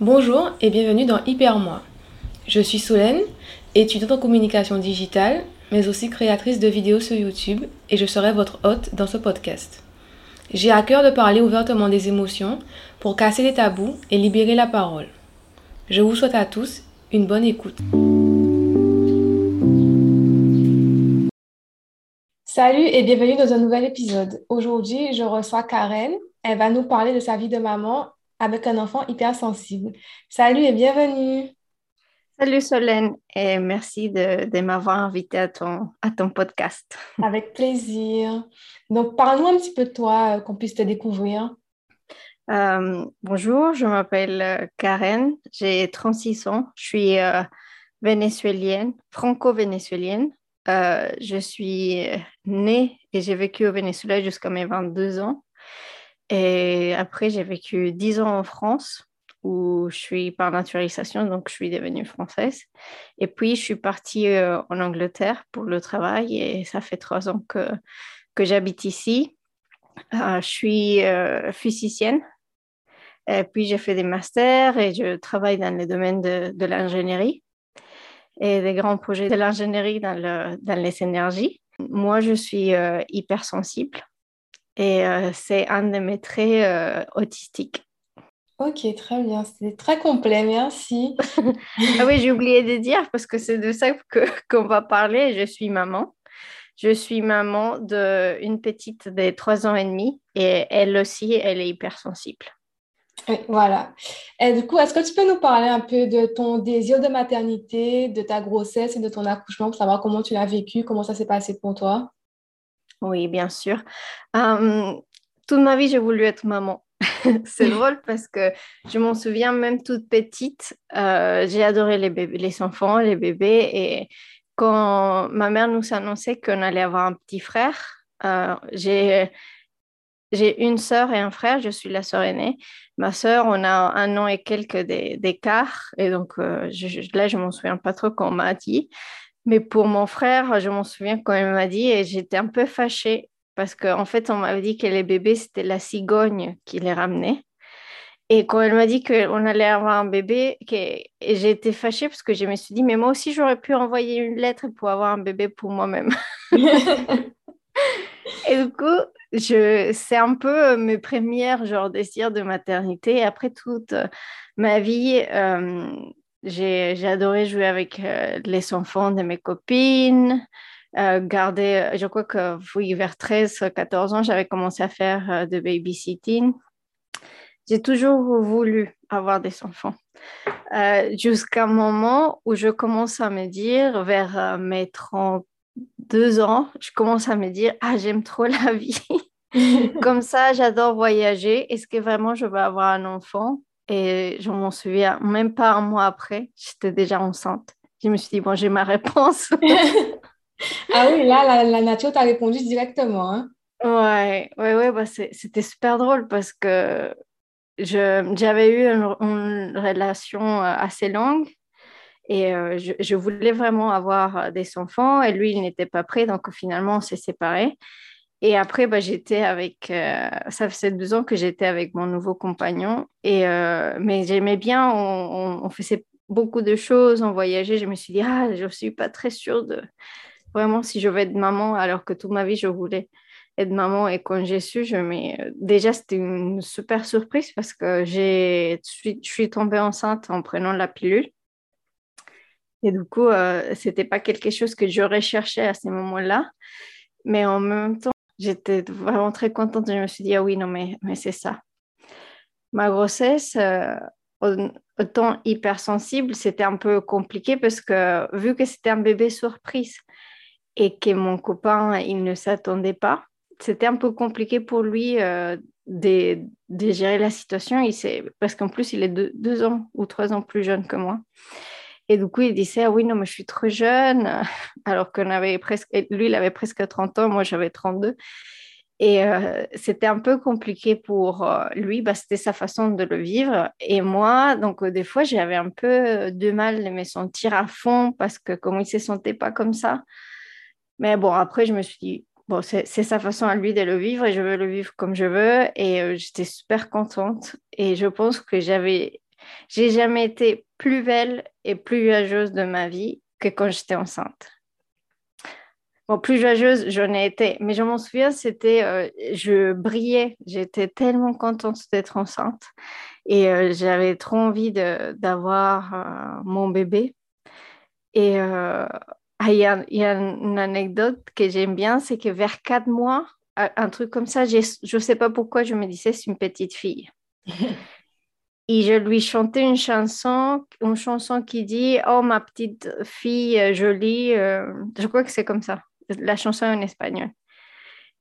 Bonjour et bienvenue dans Hyper Moi. Je suis Solène, étudiante en communication digitale, mais aussi créatrice de vidéos sur YouTube et je serai votre hôte dans ce podcast. J'ai à cœur de parler ouvertement des émotions pour casser les tabous et libérer la parole. Je vous souhaite à tous une bonne écoute. Salut et bienvenue dans un nouvel épisode. Aujourd'hui, je reçois Karen. Elle va nous parler de sa vie de maman avec un enfant hypersensible. Salut et bienvenue. Salut Solène et merci de, m'avoir invité à ton, à ton podcast. Avec plaisir. Donc, parle-nous un petit peu de toi, euh, qu'on puisse te découvrir. Euh, bonjour, je m'appelle euh, Karen, j'ai 36 ans, je suis vénézuélienne, franco-vénézuélienne. je suis née et j'ai vécu au Venezuela jusqu'à mes 22 ans. Et après, j'ai vécu 10 ans en France où je suis par naturalisation, donc je suis devenue française. Et puis, je suis partie euh, en Angleterre pour le travail et ça fait trois ans que, que j'habite ici. Euh, je suis euh, physicienne. Et puis, j'ai fait des masters et je travaille dans le domaine de, de l'ingénierie et des grands projets de l'ingénierie dans, le, dans les énergies. Moi, je suis hypersensible et euh, c'est un de mes traits euh, autistiques. Ok, très bien. C'est très complet, merci. ah oui, j'ai oublié de dire parce que c'est de ça qu'on va parler. Je suis maman. Je suis maman d'une petite de 3 ans et demi et elle aussi, elle est hypersensible. Oui, voilà. Et du coup, est-ce que tu peux nous parler un peu de ton désir de maternité, de ta grossesse et de ton accouchement pour savoir comment tu l'as vécu, comment ça s'est passé pour toi? Oui, bien sûr. toute ma vie, j'ai voulu être maman. c'est drôle parce que je m'en souviens même toute petite, euh, j'ai adoré les, bébés, les enfants, les bébés. Et quand ma mère nous annonçait qu'on allait avoir un petit frère, euh, j'ai j'ai une sœur et un frère, je suis la sœur aînée. Ma sœur, on a un an et quelques d'écart, et donc euh, là, je m'en souviens pas trop quand on m'a dit. Mais pour mon frère, je m'en souviens quand il m'a dit, et j'étais un peu fâchée parce qu'en fait, on m'avait dit que les bébés, c'était la cigogne qui les ramenait. Et quand elle m'a dit qu'on allait avoir un bébé, j'ai été fâchée parce que je me suis dit, mais moi aussi, j'aurais pu envoyer une lettre pour avoir un bébé pour moi-même. et du coup, je, c'est un peu mes premières genre désirs de maternité. Après toute ma vie, euh, j'ai adoré jouer avec euh, les enfants de mes copines. Euh, garder, je crois que oui, vers 13-14 ans, j'avais commencé à faire euh, de babysitting. J'ai toujours voulu avoir des enfants. Jusqu'à un moment où je commence à me dire, vers mes 32 ans, je commence à me dire, ah, j'aime trop la vie. Comme ça, j'adore voyager. Est-ce que vraiment je veux avoir un enfant? Et je m'en souviens, même pas un mois après, j'étais déjà enceinte. Je me suis dit, bon, j'ai ma réponse. ah oui, là, la, nature t'a répondu directement. Hein? Ouais, ouais, ouais bah c'était super drôle parce que j'avais eu une, relation euh, assez longue et euh, je, je, voulais vraiment avoir des enfants et lui, il n'était pas prêt, donc finalement, on s'est séparés. Et après, bah, j'étais avec, euh, ça faisait deux ans que j'étais avec mon nouveau compagnon. Et, euh, mais j'aimais bien, on, faisait beaucoup de choses, on voyageait. Je me suis dit, ah, je ne suis pas très sûre de vraiment si je vais être maman, alors que toute ma vie, je voulais être maman. Et quand j'ai su, je euh, déjà, c'était une super surprise parce que je suis, tombée enceinte en prenant la pilule. Et du coup, ce n'était pas quelque chose que je recherchais à ce moment-là. Mais en même temps, j'étais vraiment très contente. Je me suis dit, ah oui, non, mais, mais c'est ça. Ma grossesse, euh, autant hypersensible, c'était un peu compliqué parce que vu que c'était un bébé surprise et que mon copain, il ne s'attendait pas, c'était un peu compliqué pour lui euh, de, gérer la situation. Il parce qu'en plus, il est deux ans ou trois ans plus jeune que moi. Et du coup, il disait, ah oui, non, mais je suis trop jeune, alors qu'on avait presque, lui, il avait presque 30 ans, moi, j'avais 32. Et euh, c'était un peu compliqué pour euh, lui, bah, c'était sa façon de le vivre. Et moi, donc euh, des fois, j'avais un peu de mal de me sentir à fond parce que comme il ne se sentait pas comme ça. Mais bon, après, je me suis dit, bon, c'est sa façon à lui de le vivre et je veux le vivre comme je veux. Et j'étais super contente. Et je pense que j'avais J'ai jamais été plus belle et plus joyeuse de ma vie que quand j'étais enceinte. Bon, plus joyeuse, j'en ai été, mais je m'en souviens, c'était, euh, je brillais, j'étais tellement contente d'être enceinte et euh, j'avais trop envie d'avoir euh, mon bébé. Et ah, il y, a, y, a une anecdote que j'aime bien, c'est que vers quatre mois, un truc comme ça, je ne sais pas pourquoi je me disais, c'est une petite fille. Et je lui chantais une chanson, une chanson qui dit Oh, ma petite fille jolie. je crois que c'est comme ça la chanson en espagnol.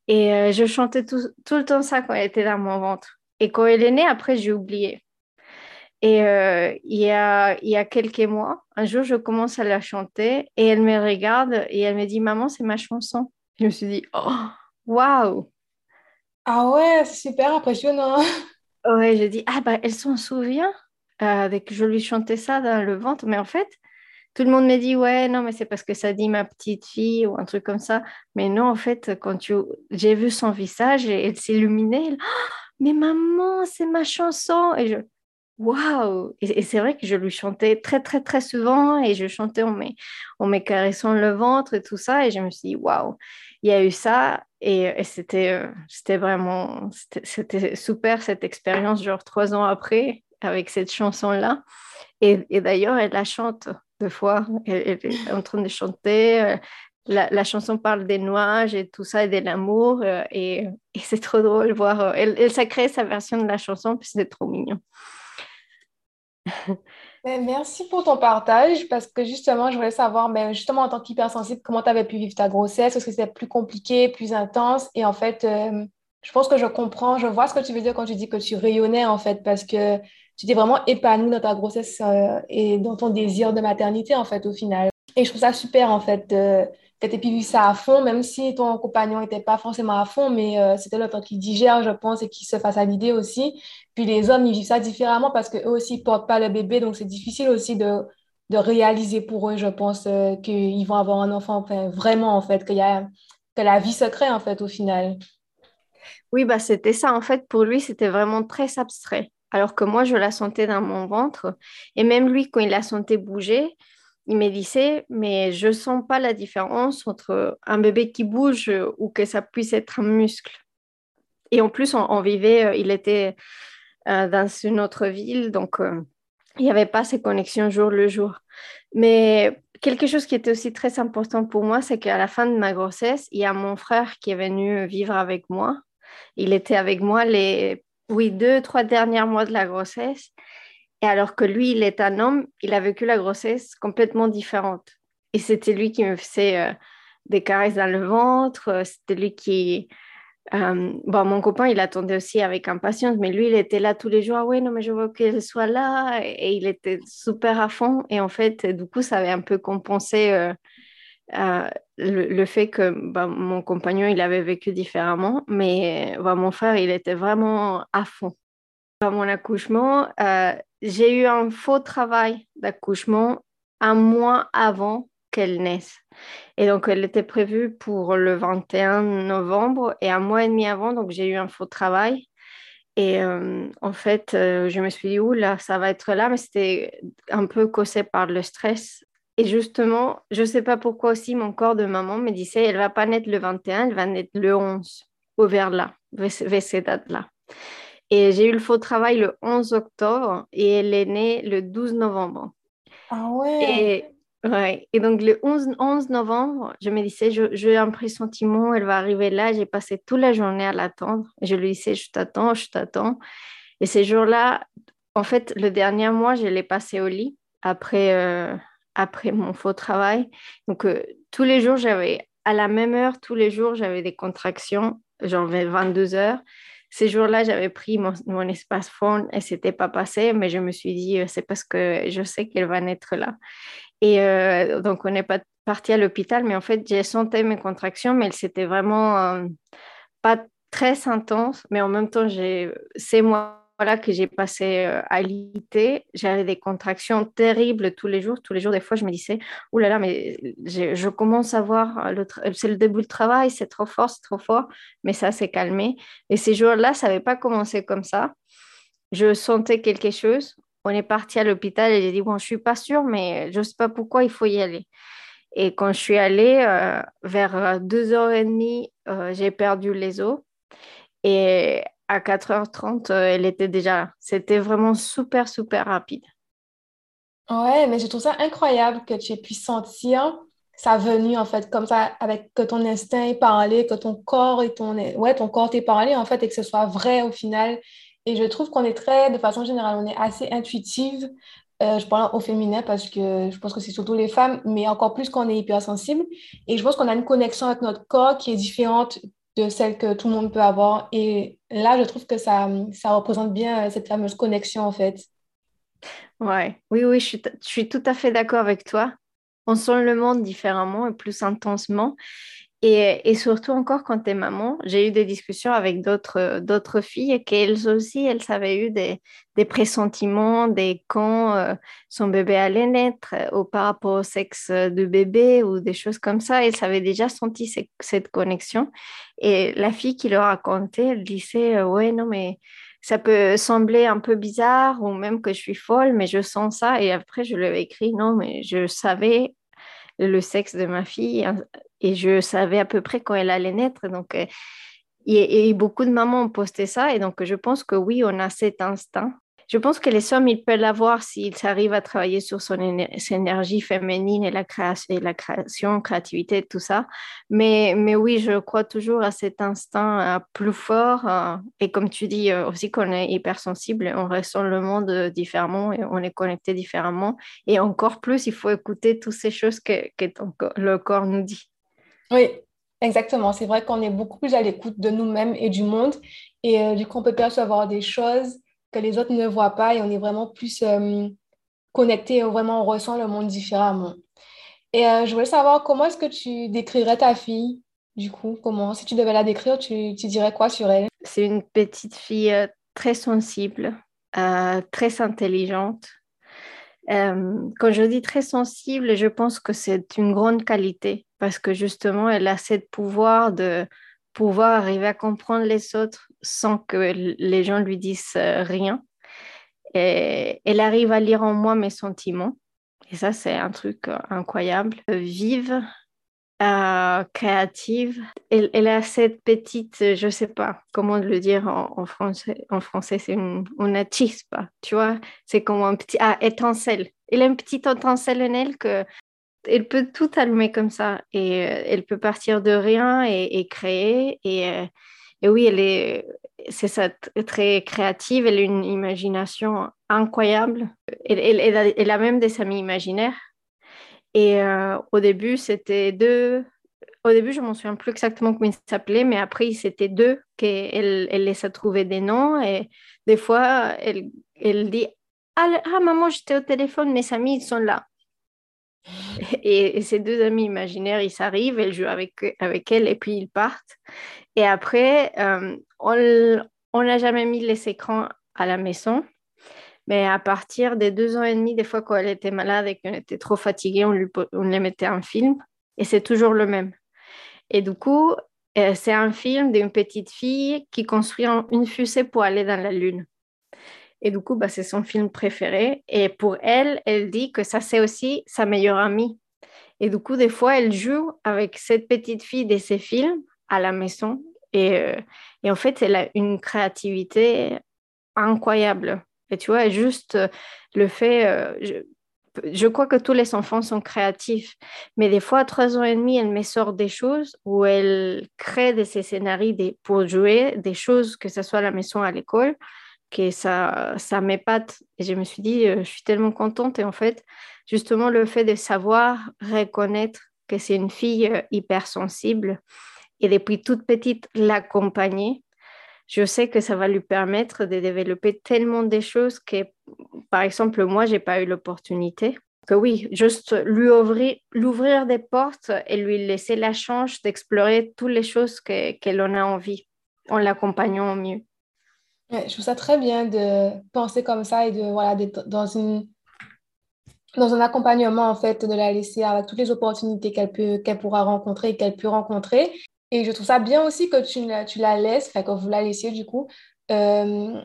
Et euh, je chantais tout, le temps ça quand elle était dans mon ventre. Et quand elle est née, après, j'ai oublié. Et euh, il, y a, il y a quelques mois, un jour, je commence à la chanter et elle me regarde et elle me dit Maman, c'est ma chanson. Je me suis dit Oh, waouh Ah ouais, c'est super impressionnant. Ouais, j'ai dit Ah, bah, elle s'en souvient euh, que je lui chantais ça dans le ventre. Mais en fait, tout le monde me dit ouais non mais c'est parce que ça dit ma petite fille ou un truc comme ça. Mais non en fait quand tu j'ai vu son visage et elle s'illuminait oh, mais maman c'est ma chanson. Et je waouh. Et, c'est vrai que je lui chantais très très très souvent et je chantais en me, en me caressant le ventre et tout ça. Et je me suis dit waouh il y a eu ça et, c'était euh, c'était vraiment c'était super cette expérience genre trois ans après avec cette chanson là et, d'ailleurs elle la chante deux fois. Elle, est en train de chanter. Euh, la, chanson parle des nuages et tout ça et de l'amour. Euh, et, c'est trop drôle voir. Elle, elle, créé sa version de la chanson, puis c'est trop mignon. Ben, merci pour ton partage parce que justement, je voulais savoir, mais ben, justement en tant qu'hypersensible, comment tu avais pu vivre ta grossesse? Est-ce que c'était plus compliqué, plus intense? Et en fait, je pense que je comprends, je vois ce que tu veux dire quand tu dis que tu rayonnais en fait parce que tu t'es vraiment épanouie dans ta grossesse euh, et dans ton désir de maternité, en fait, au final. Et je trouve ça super, en fait, que tu pu ça à fond, même si ton compagnon n'était pas forcément à fond, mais euh, c'était le temps qu'il digère, je pense, et qu'il se fasse à l'idée aussi. Puis les hommes, ils vivent ça différemment parce qu'eux aussi ne portent pas le bébé, donc c'est difficile aussi de, de réaliser pour eux, je pense, euh, qu'ils vont avoir un enfant, vraiment, en fait, y a, que la vie se crée, en fait, au final. Oui, bah, c'était ça. En fait, pour lui, c'était vraiment très abstrait alors que moi, je la sentais dans mon ventre. Et même lui, quand il la sentait bouger, il me disait, mais je ne sens pas la différence entre un bébé qui bouge ou que ça puisse être un muscle. Et en plus, on, vivait, euh, il était dans une autre ville, donc euh, il n'y avait pas ces connexions jour le jour. Mais quelque chose qui était aussi très important pour moi, c'est qu'à la fin de ma grossesse, il y a mon frère qui est venu vivre avec moi. Il était avec moi les oui, deux, trois derniers mois de la grossesse. Et alors que lui, il est un homme, il a vécu la grossesse complètement différente. Et c'était lui qui me faisait euh, des caresses dans le ventre. Euh, c'était lui qui. Euh, bon, mon copain, il attendait aussi avec impatience, mais lui, il était là tous les jours. Ah oui, non, mais je veux qu'elle soit là. Et, il était super à fond. Et en fait, du coup, ça avait un peu compensé euh, le, fait que bah, mon compagnon, il avait vécu différemment, mais bah, mon frère, il était vraiment à fond. À mon accouchement, euh, j'ai eu un faux travail d'accouchement un mois avant qu'elle naisse. Et donc, elle était prévue pour le 21 novembre et un mois et demi avant, donc j'ai eu un faux travail. Et euh, en fait, je me suis dit, là, ça va être là, mais c'était un peu causé par le stress et justement, je ne sais pas pourquoi aussi mon corps de maman me disait, elle va pas naître le 21, elle va naître le 11, au vers là, vers ces dates-là. Et j'ai eu le faux travail le 11 octobre et elle est née le 12 novembre. Ah ouais. Et, ouais. et donc le 11, 11 novembre, je me disais, j'ai un pressentiment, elle va arriver là. J'ai passé toute la journée à l'attendre. Je lui disais, je t'attends, je t'attends. Et ces jours-là, en fait, le dernier mois, je l'ai passé au lit après, euh, après mon faux travail. Donc, euh, tous les jours, j'avais, à la même heure, tous les jours, j'avais des contractions, j'en 22 heures. Ces jours-là, j'avais pris mon, espace phone et c'était pas passé, mais je me suis dit, euh, c'est parce que je sais qu'elle va naître là. Et euh, donc, on n'est pas parti à l'hôpital, mais en fait, j'ai senti mes contractions, mais c'était vraiment pas très intense, mais en même temps, c'est moi voilà que j'ai passé euh, à l'IT, j'avais des contractions terribles tous les jours. Tous les jours, des fois, je me disais, oh là là, mais je, commence à voir, c'est le début du travail, c'est trop fort, c'est trop fort, mais ça s'est calmé. Et ces jours-là, ça n'avait pas commencé comme ça. Je sentais quelque chose on est parti à l'hôpital et j'ai dit, bon, je suis pas sûre, mais je sais pas pourquoi il faut y aller. Et quand je suis allée, euh, vers 2h30, euh, j'ai perdu les os. Et à 4h30, elle était déjà là. C'était vraiment super, super rapide. Ouais, mais je trouve ça incroyable que tu aies pu sentir ça venue en fait comme ça avec que ton instinct est parlé, que ton corps et ton ouais, ton corps parlé en fait et que ce soit vrai au final. Et je trouve qu'on est très, de façon générale, on est assez intuitive. Euh, je parle au féminin parce que je pense que c'est surtout les femmes, mais encore plus qu'on est hypersensible. Et je pense qu'on a une connexion avec notre corps qui est différente de celle que tout le monde peut avoir. Et là, je trouve que ça, ça représente bien cette fameuse connexion en fait. Ouais, oui, oui, je suis, je suis tout à fait d'accord avec toi. On sent le monde différemment et plus intensement. Et, surtout encore quand tu es maman, j'ai eu des discussions avec d'autres, d'autres filles qui elles aussi, elles avaient eu des, des pressentiments, des quand euh, son bébé allait naître ou par rapport au sexe de bébé ou des choses comme ça. Elles avaient déjà senti cette connexion. Et la fille qui leur racontait, elle disait, euh, ouais, non, mais ça peut sembler un peu bizarre ou même que je suis folle, mais je sens ça. Et après, je lui ai écrit, non, mais je savais le sexe de ma fille hein, et je savais à peu près quand elle allait naître. Donc, euh, et, beaucoup de mamans ont posté ça. Et donc, je pense que oui, on a cet instinct je pense que les hommes, ils peuvent l'avoir s'ils arrivent à travailler sur son énergie féminine et la, création, créativité, tout ça. Mais, oui, je crois toujours à cet instinct euh, plus fort. Euh, et comme tu dis euh, aussi qu'on est hypersensible, on ressent le monde différemment et on est connecté différemment. Et encore plus, il faut écouter toutes ces choses que le corps nous dit. Oui, Exactement, c'est vrai qu'on est beaucoup plus à l'écoute de nous-mêmes et du monde et du coup on peut percevoir des choses que les autres ne voient pas et on est vraiment plus euh, connecté, vraiment on ressent le monde différemment. Et euh, je voulais savoir comment est-ce que tu décrirais ta fille, du coup, comment, si tu devais la décrire, tu, dirais quoi sur elle? C'est une petite fille euh, très sensible, très intelligente. quand je dis très sensible, je pense que c'est une grande qualité parce que justement, elle a ce pouvoir de pouvoir arriver à comprendre les autres sans que les gens lui disent euh, rien. Elle arrive à lire en moi mes sentiments. Et ça, c'est un truc euh, incroyable. Vive, euh, créative. Elle, a cette petite, je sais pas comment le dire en, français. En français, c'est une, une chispa, tu vois. C'est comme un petit, ah, étincelle. Elle a une petite étincelle en elle que elle peut tout allumer comme ça et elle peut partir de rien et, créer. Et, et, oui, elle est, c'est ça, très créative. Elle a une imagination incroyable. Elle, a, même des amis imaginaires. Et euh, au début, c'était deux. Au début, je ne m'en souviens plus exactement comment ils s'appelaient, mais après, c'était deux qu'elle elle laisse trouver des noms. Et des fois, elle, elle dit ah, ah, maman, j'étais au téléphone, mes amis, ils sont là. Et, ces deux amis imaginaires, ils s'arrivent, elle joue avec, avec elle et puis ils partent. Et après, euh, on n'a jamais mis les écrans à la maison. Mais à partir des deux ans et demi, des fois quand elle était malade et qu'on était trop fatiguée, on lui, on lui mettait un film. Et c'est toujours le même. Et du coup, euh, c'est un film d'une petite fille qui construit une fusée pour aller dans la Lune. Et du coup, bah, c'est son film préféré. Et pour elle, elle dit que ça, c'est aussi sa meilleure amie. Et du coup, des fois, elle joue avec cette petite fille de ses films à la maison. Et, euh, et en fait, elle a une créativité incroyable. Et tu vois, juste euh, le fait, euh, je, je, crois que tous les enfants sont créatifs, mais des fois, à trois ans et demi, elle me sort des choses où elle crée de ces scénarios pour jouer, des choses, que ce soit à la maison, à l'école, que ça, ça m'épate. Et je me suis dit, euh, je suis tellement contente. Et en fait, justement, le fait de savoir reconnaître que c'est une fille euh, hypersensible et depuis toute petite l'accompagner, je sais que ça va lui permettre de développer tellement de choses que, par exemple, moi, j'ai pas eu l'opportunité. Que oui, juste lui ouvrir, l'ouvrir des portes et lui laisser la chance d'explorer toutes les choses qu'elle en a envie en l'accompagnant au mieux je trouve ça très bien de penser comme ça et de voilà d'être dans une dans un accompagnement en fait de la laisser avec toutes les opportunités qu'elle peut qu'elle pourra rencontrer et qu'elle peut rencontrer et je trouve ça bien aussi que tu la, tu la laisses enfin que vous la laissiez du coup euh,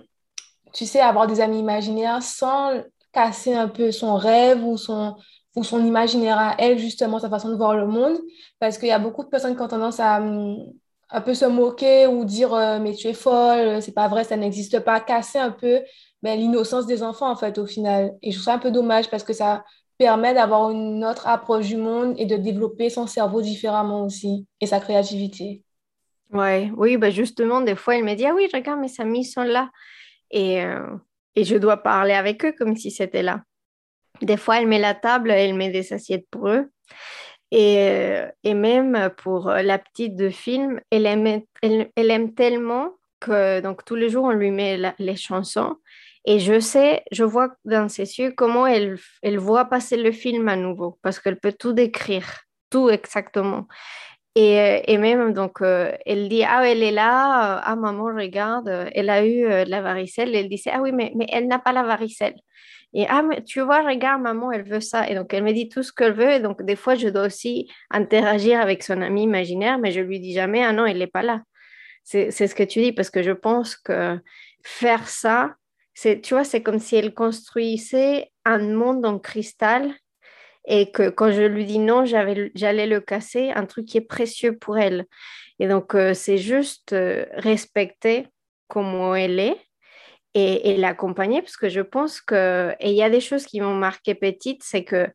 tu sais, avoir des amis imaginaires sans casser un peu son rêve ou son, ou son imaginaire à elle, justement, sa façon de voir le monde. Parce qu'il y a beaucoup de personnes qui ont tendance à hum, un peu se moquer ou dire euh, mais tu es folle, c'est pas vrai, ça n'existe pas, casser un peu ben, l'innocence des enfants, en fait, au final. Et je trouve ça un peu dommage parce que ça permet d'avoir une autre approche du monde et de développer son cerveau différemment aussi et sa créativité. Ouais, oui, bah justement, des fois, elle me dit, ah oui, regarde, mes amis sont là. Et, euh, et je dois parler avec eux comme si c'était là. Des fois, elle met la table, elle met des assiettes pour eux. Et, euh, et même pour la petite de film, elle aime, elle, aime tellement que donc tous les jours, on lui met les chansons. Et je sais, je vois dans ses yeux comment elle, elle voit passer le film à nouveau, parce qu'elle peut tout décrire, tout exactement. Et, euh, et même, donc, euh, elle dit, ah, elle est là, ah, maman, regarde, elle a eu la varicelle. Elle dit, ah oui, mais, mais elle n'a pas la varicelle. Et ah, mais tu vois, regarde, maman, elle veut ça. Et donc, elle me dit tout ce qu'elle veut. Et donc, des fois, je dois aussi interagir avec son ami imaginaire, mais je lui dis jamais, ah non, elle n'est pas là. C'est ce que tu dis, parce que je pense que faire ça, c'est, tu vois, c'est comme si elle construisait un monde en cristal et que quand je lui dis non, j'allais le casser, un truc qui est précieux pour elle. Et donc, euh, c'est juste euh, respecter comment elle est et, l'accompagner parce que je pense que, et il y a des choses qui m'ont marqué petite, c'est que,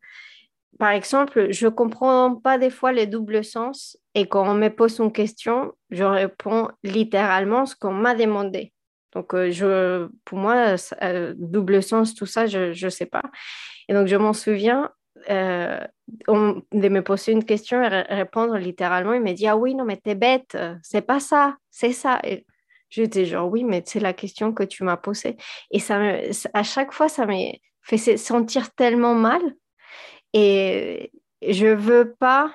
par exemple, je comprends pas des fois les doubles sens et quand on me pose une question, je réponds littéralement ce qu'on m'a demandé. Donc, euh, je, pour moi, euh, double sens, tout ça, je ne sais pas. Et donc, je m'en souviens euh, de me poser une question et répondre littéralement. Il m'a dit Ah oui, non, mais t'es bête, c'est pas ça, c'est ça. J'étais genre, oui, mais c'est la question que tu m'as posée. Et ça à chaque fois, ça m'a fait sentir tellement mal. Et je veux pas,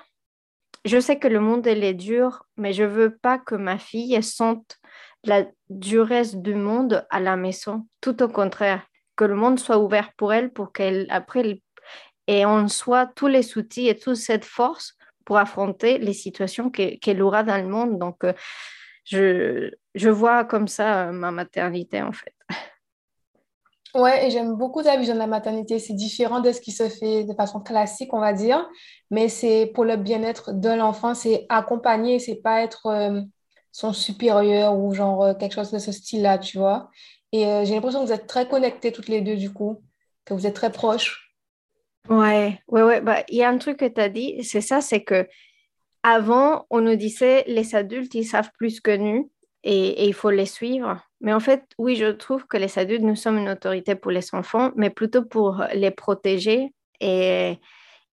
je sais que le monde, elle est dur, mais je veux pas que ma fille sente la duresse du monde à la maison. Tout au contraire, que le monde soit ouvert pour elle, pour qu'elle, après, et on soit tous les outils et toute cette force pour affronter les situations qu'elle aura dans le monde. Donc, euh, je, je vois comme ça euh, ma maternité en fait. Ouais, et j'aime beaucoup ta vision de la maternité. C'est différent de ce qui se fait de façon classique, on va dire, mais c'est pour le bien-être de l'enfant, c'est accompagner, c'est pas être euh, son supérieur ou genre euh, quelque chose de ce style-là, tu vois. Et j'ai l'impression que vous êtes très connectés toutes les deux, du coup, que vous êtes très proches. Ouais, ouais, ouais. Bah, il y a un truc que tu as dit, c'est ça, c'est que avant, on nous disait les adultes, ils savent plus que nous et, il faut les suivre. Mais en fait, oui, je trouve que les adultes, nous sommes une autorité pour les enfants, mais plutôt pour les protéger et,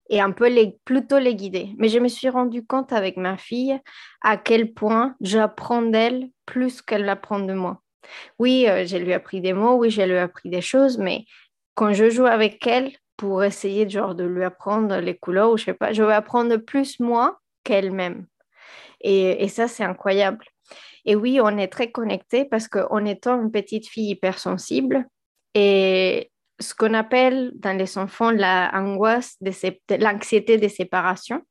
et un peu les, plutôt les guider. Mais je me suis rendu compte avec ma fille à quel point j'apprends d'elle plus qu'elle apprend de moi. Oui, euh, j'ai lui appris des mots, oui, j'ai lui appris des choses, mais quand je joue avec elle pour essayer genre, de lui apprendre les couleurs ou je sais pas, je vais apprendre plus moi qu'elle-même. Et, et, ça, c'est incroyable. Et oui, on est très connecté parce qu'en étant une petite fille hypersensible, et ce qu'on appelle dans les enfants la de l'anxiété de séparation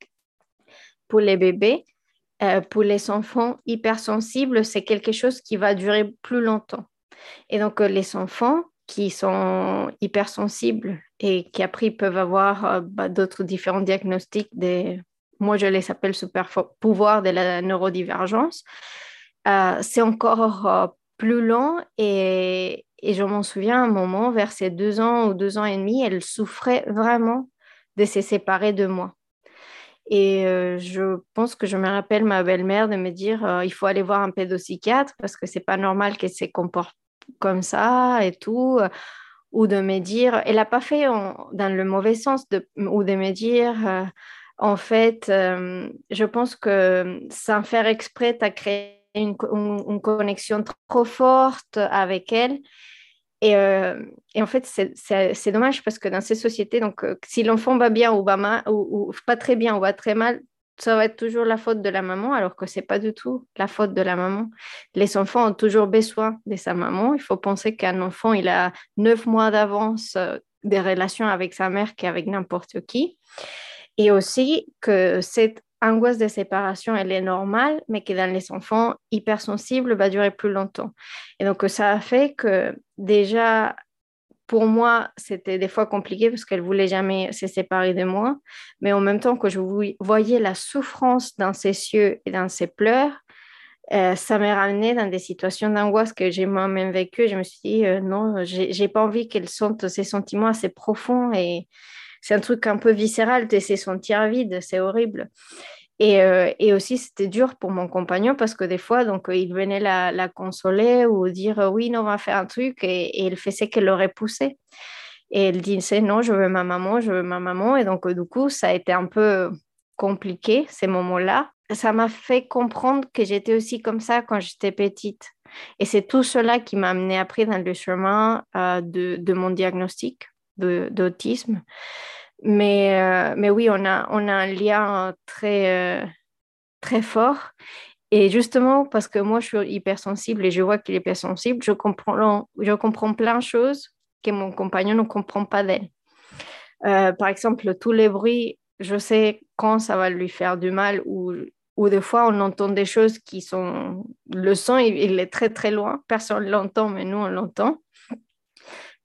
pour les bébés, euh, pour les enfants hypersensibles, c'est quelque chose qui va durer plus longtemps. Et donc, euh, les enfants qui sont hypersensibles et qui après peuvent avoir euh, bah, d'autres différents diagnostics moi je les appelle super pouvoirs de la neurodivergence, euh, c'est encore euh, plus long et, je m'en souviens un moment, vers ses deux ans ou deux ans et demi, elle souffrait vraiment de se séparer de moi. Et euh, je pense que je me rappelle ma belle-mère de me dire il faut aller voir un pédopsychiatre parce que c'est pas normal qu'elle se comporte comme ça et tout. Ou de me dire, elle n'a pas fait dans le mauvais sens, ou de me dire en fait, je pense que sans faire exprès, tu as créé une, connexion trop forte avec elle. Et, euh, en fait, c'est dommage parce que dans ces sociétés, donc, euh, si l'enfant va bien ou mal, ou, pas très bien ou va très mal, ça va être toujours la faute de la maman, alors que c'est pas du tout la faute de la maman. Les enfants ont toujours besoin de sa maman. Il faut penser qu'un enfant, il a neuf mois d'avance euh, des relations avec sa mère qu'avec n'importe qui. Et aussi que cette angoisse de séparation, elle est normale, mais que dans les enfants hypersensibles, va durer plus longtemps. Et donc, ça a fait que déjà, pour moi, c'était des fois compliqué parce qu'elle voulait jamais se séparer de moi, mais en même temps que je voyais la souffrance dans ses yeux et dans ses pleurs, euh, ça m'a ramené dans des situations d'angoisse que j'ai moi-même vécues. Je me suis dit, euh, non, j'ai pas envie qu'elle sentent ces sentiments assez profonds et c'est un truc un peu viscéral de se sentir vide, c'est horrible. Et, euh, et aussi, c'était dur pour mon compagnon parce que des fois, donc, il venait la, la consoler ou dire oui, non, on va faire un truc et, et il faisait qu'elle l'aurait poussé. Et elle disait non, je veux ma maman, je veux ma maman. Et donc, du coup, ça a été un peu compliqué ces moments-là ça m'a fait comprendre que j'étais aussi comme ça quand j'étais petite. Et c'est tout cela qui m'a amené après dans le chemin euh, de, de, mon diagnostic d'autisme. Mais, euh, mais oui, on a, on a un lien très, euh, très fort. Et justement, parce que moi, je suis hypersensible et je vois qu'il est hypersensible, je comprends, je comprends plein de choses que mon compagnon ne comprend pas d'elle. par exemple, tous les bruits, je sais quand ça va lui faire du mal ou ou des fois on entend des choses qui sont... Le son, il, est très très loin, personne ne l'entend, mais nous on l'entend.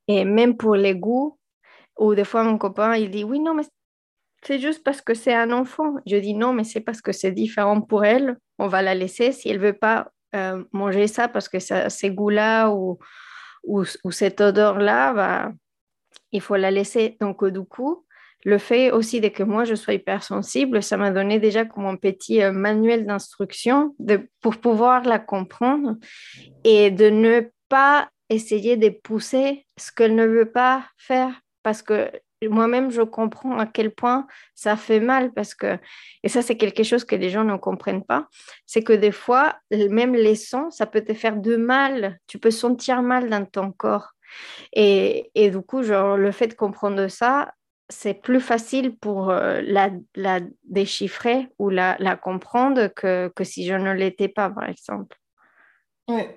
Et même pour les goûts, ou des fois mon copain, il dit, oui, non, mais c'est juste parce que c'est un enfant. Je dis, non, mais c'est parce que c'est différent pour elle, on va la laisser. Si elle veut pas euh, manger ça parce que ça, ces goûts-là ou, ou, cette odeur-là, bah, il faut la laisser. Donc, du coup, le fait aussi de que moi je sois hypersensible, ça m'a donné déjà comme un petit euh, manuel d'instruction pour pouvoir la comprendre et de ne pas essayer de pousser ce qu'elle ne veut pas faire parce que moi-même je comprends à quel point ça fait mal parce que et ça c'est quelque chose que les gens ne comprennent pas, c'est que des fois même les sons ça peut te faire de mal, tu peux sentir mal dans ton corps. Et, et, du coup, genre, le fait de comprendre ça, c'est plus facile pour euh, la, déchiffrer ou la, comprendre que, si je ne l'étais pas, par exemple.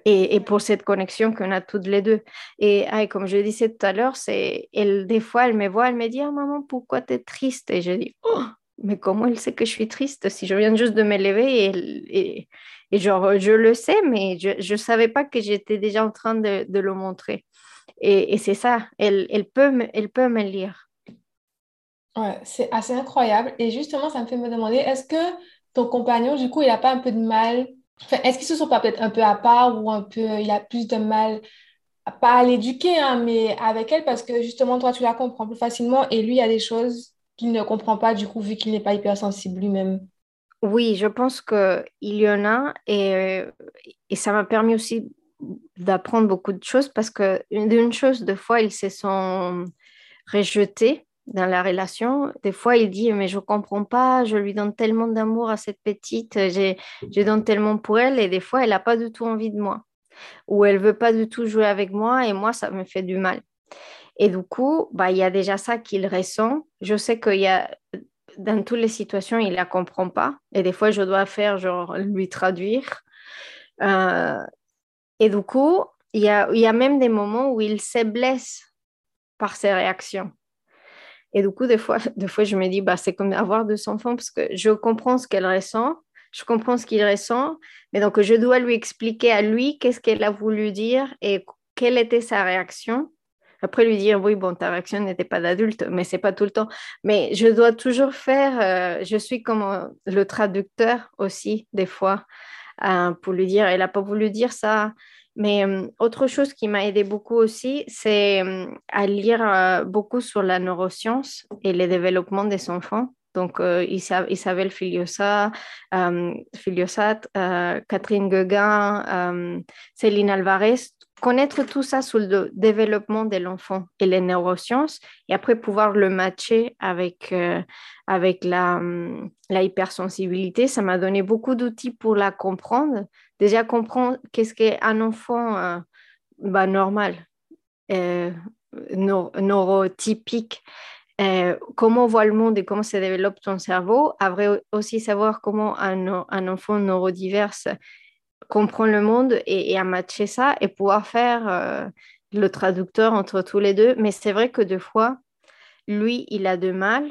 Et, et, pour cette connexion qu'on a toutes les deux. Et comme je disais tout à l'heure, c'est elle, des fois, elle me voit, elle me dit ah, Maman, pourquoi tu es triste? Et je dis oh, mais comment elle sait que je suis triste si je viens juste de m'élever et, et, et, genre, je le sais, mais je ne savais pas que j'étais déjà en train de, de le montrer. Et, c'est ça, elle, elle, peut me, elle peut me lire. Ouais, c'est assez incroyable. Et justement, ça me fait me demander, est-ce que ton compagnon, du coup, il n'a pas un peu de mal, est-ce qu'ils se sont pas peut-être un peu à part ou un peu, il a plus de mal, pas à l'éduquer, hein, mais avec elle, parce que justement, toi, tu la comprends plus facilement et lui, il y a des choses qu'il ne comprend pas, du coup, vu qu'il n'est pas hypersensible lui-même. Oui, je pense qu'il y en a et, et ça m'a permis aussi d'apprendre beaucoup de choses parce que d'une chose, deux fois, ils se sont rejetés dans la relation. Des fois, il dit, mais je comprends pas, je lui donne tellement d'amour à cette petite, je donne tellement pour elle, et des fois, elle n'a pas du tout envie de moi, ou elle veut pas du tout jouer avec moi, et moi, ça me fait du mal. Et du coup, bah, il y a déjà ça qu'il ressent. Je sais qu'il y a, dans toutes les situations, il la comprend pas, et des fois, je dois faire, genre, lui traduire. Euh, et du coup, il y a, il y a même des moments où il se blesse par ses réactions. Et du coup, des fois, des fois je me dis, bah, c'est comme avoir deux enfants parce que je comprends ce qu'elle ressent, je comprends ce qu'il ressent, mais donc je dois lui expliquer à lui qu'est-ce qu'elle a voulu dire et quelle était sa réaction. Après, lui dire, oui, bon, ta réaction n'était pas d'adulte, mais c'est pas tout le temps. Mais je dois toujours faire, euh, je suis comme euh, le traducteur aussi, des fois, euh, pour lui dire, elle n'a pas voulu dire ça, mais autre chose qui m'a aidé beaucoup aussi, c'est à lire beaucoup sur la neuroscience et le développement des enfants. Donc, Isabelle Filiosa, Filiosat, Catherine Gueguin, Céline Alvarez, connaître tout ça sur le développement de l'enfant et les neurosciences, et après pouvoir le matcher avec, avec la, la hypersensibilité, ça m'a donné beaucoup d'outils pour la comprendre déjà comprendre qu'est-ce qu'un enfant euh, bah, normal, euh, neurotypique, euh, comment voit le monde et comment se développe ton cerveau. Après aussi savoir comment un, un enfant neurodiverse comprend le monde et, et, à matcher ça et pouvoir faire le traducteur entre tous les deux. Mais c'est vrai que des fois, lui, il a de mal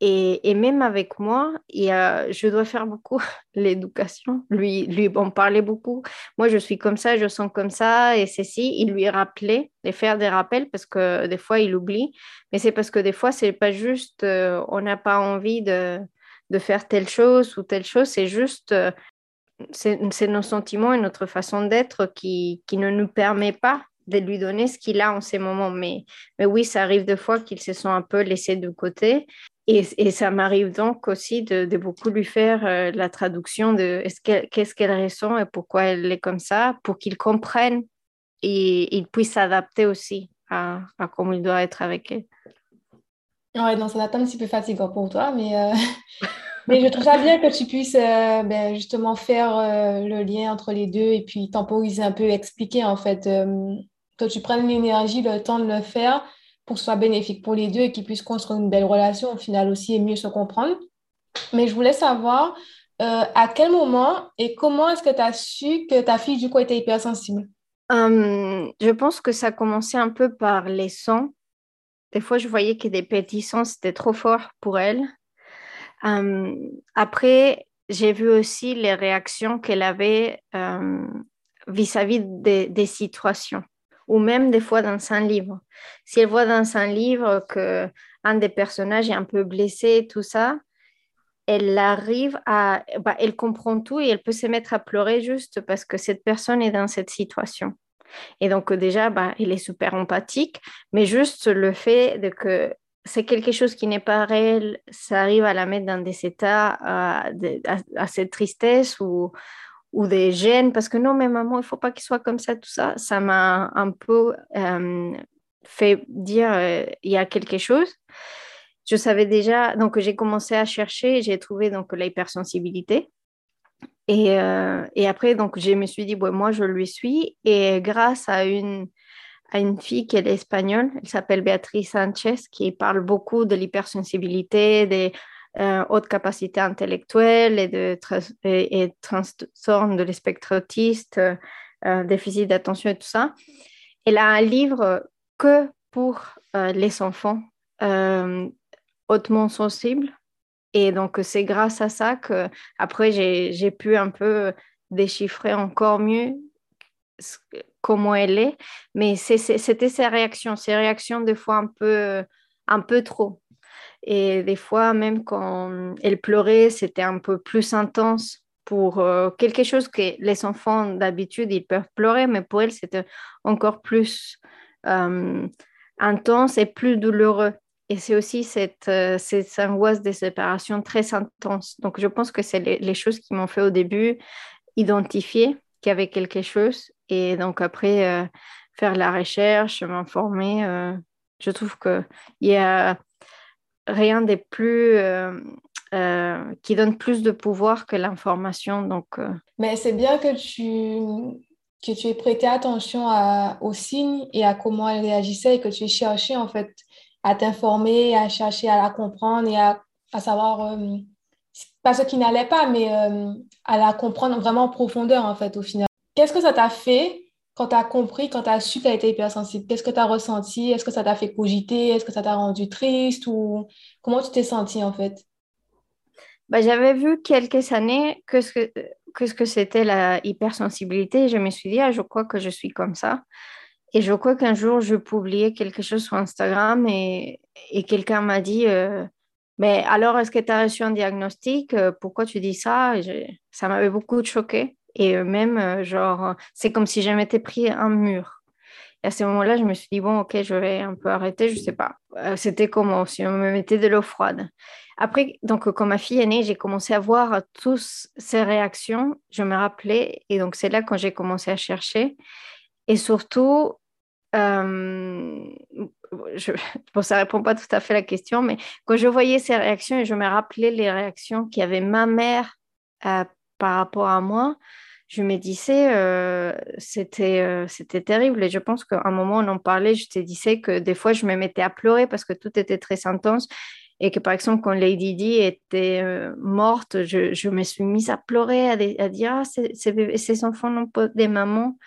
Et, même avec moi, je dois faire beaucoup l'éducation. Lui, lui en parlait beaucoup. Moi, je suis comme ça, je sens comme ça, et ceci. Il lui rappelait, et faire des rappels, parce que des fois, il oublie. Mais c'est parce que des fois, c'est pas juste, euh, on n'a pas envie de, faire telle chose ou telle chose, c'est juste, euh, c'est nos sentiments et notre façon d'être qui, qui ne nous permet pas de lui donner ce qu'il a en ces moments. Mais, mais oui, ça arrive des fois qu'il se sent un peu laissé de côté. Et, ça m'arrive donc aussi de, beaucoup lui faire euh, la traduction de qu'est-ce qu'elle ressent et pourquoi elle est comme ça, pour qu'il comprenne et il puisse s'adapter aussi à, à comment il doit être avec elle. Ouais, non, ça va être un petit peu fatigant pour toi, mais, euh, mais je trouve ça bien que tu puisses euh, ben, justement faire le lien entre les deux et puis temporiser un peu, expliquer en fait, que tu prennes l'énergie, le temps de le faire pour que ce soit bénéfique pour les deux et qu'ils puissent construire une belle relation au final aussi et mieux se comprendre. Mais je voulais savoir euh, à quel moment et comment est-ce que tu as su que ta fille du coup était hypersensible? Hum, Je pense que ça commençait un peu par les sons. Des fois, je voyais que des petits sons, c'était trop fort pour elle. Hum, après, j'ai vu aussi les réactions qu'elle avait hum, vis-à-vis des situations ou même des fois dans un livre. Si elle voit dans un livre que un des personnages est un peu blessé, tout ça, elle arrive à, bah, elle comprend tout et elle peut se mettre à pleurer juste parce que cette personne est dans cette situation. Et donc déjà, bah, elle est super empathique, mais juste le fait de que c'est quelque chose qui n'est pas réel, ça arrive à la mettre dans des états, à, à cette tristesse ou, ou des gènes, parce que non, mais maman, il faut pas qu'il soit comme ça, tout ça, ça m'a un peu euh, fait dire euh, il y a quelque chose. Je savais déjà, donc j'ai commencé à chercher, j'ai trouvé donc l'hypersensibilité. Et, euh, et, après, donc, je me suis dit, bon, moi, je lui suis. Et grâce à une, à une fille qui est espagnole, elle s'appelle Béatrice Sanchez, qui parle beaucoup de l'hypersensibilité, des euh, haute capacité intellectuelle et de et, de l'espectre autiste, euh, déficit d'attention et tout ça. Elle a un livre que pour euh, les enfants hautement sensibles. Et donc, c'est grâce à ça que après j'ai pu un peu déchiffrer encore mieux comment elle est. Mais c'était ses réactions, ses réactions des fois un peu, un peu trop. Et des fois, même quand elle pleurait, c'était un peu plus intense pour euh, quelque chose que les enfants d'habitude, ils peuvent pleurer, mais pour elle, c'était encore plus euh, intense et plus douloureux. Et c'est aussi cette, euh, cette, angoisse de séparation très intense. Donc, je pense que c'est les, les, choses qui m'ont fait au début identifier qu'il y avait quelque chose. Et donc, après, faire la recherche, m'informer, je trouve qu'il y a rien de plus euh, euh, qui donne plus de pouvoir que l'information. Donc, euh. Mais c'est bien que tu, que tu aies prêté attention aux signes et à comment elle réagissait et que tu aies cherché en fait à t'informer, à chercher à la comprendre et à, à savoir, pas ce qui n'allait pas, mais à la comprendre vraiment en profondeur en fait au final. Qu'est-ce que ça t'a fait quand tu as compris, quand tu as su qu'elle était hypersensible, qu'est-ce que tu as ressenti? Est-ce que ça t'a fait cogiter? Est-ce que ça t'a rendu triste ou comment tu t'es senti en fait? Bah, J'avais vu quelques années que ce que, que, ce que c'était la hypersensibilité je me suis dit, ah, je crois que je suis comme ça. Et je crois qu'un jour, je publiais quelque chose sur Instagram et, et quelqu'un m'a dit, euh, mais alors, est-ce que tu as reçu un diagnostic? Pourquoi tu dis ça? Ça m'avait beaucoup choqué. Et même, euh, genre, c'est comme si je m'étais pris un mur. Et à ce moment-là, je me suis dit, bon, ok, je vais un peu arrêter, je sais pas. Euh, c'était comme si on me mettait de l'eau froide. Après, donc, quand ma fille est née, j'ai commencé à voir toutes ces réactions. Je me rappelais. Et donc, c'est là quand j'ai commencé à chercher. Et surtout, euh, bon, ça répond pas tout à fait à la question, mais quand je voyais ces réactions et je me rappelais les réactions qu'avait ma mère par rapport à moi, je me disais, euh, c'était, euh, c'était terrible. Et je pense qu'à un moment, on en parlait, je te disais que des fois, je me mettais à pleurer parce que tout était très intense. Et que par exemple, quand Lady Di était euh, morte, je, me suis mise à pleurer, à, dire, ah, ces, enfants n'ont pas des mamans.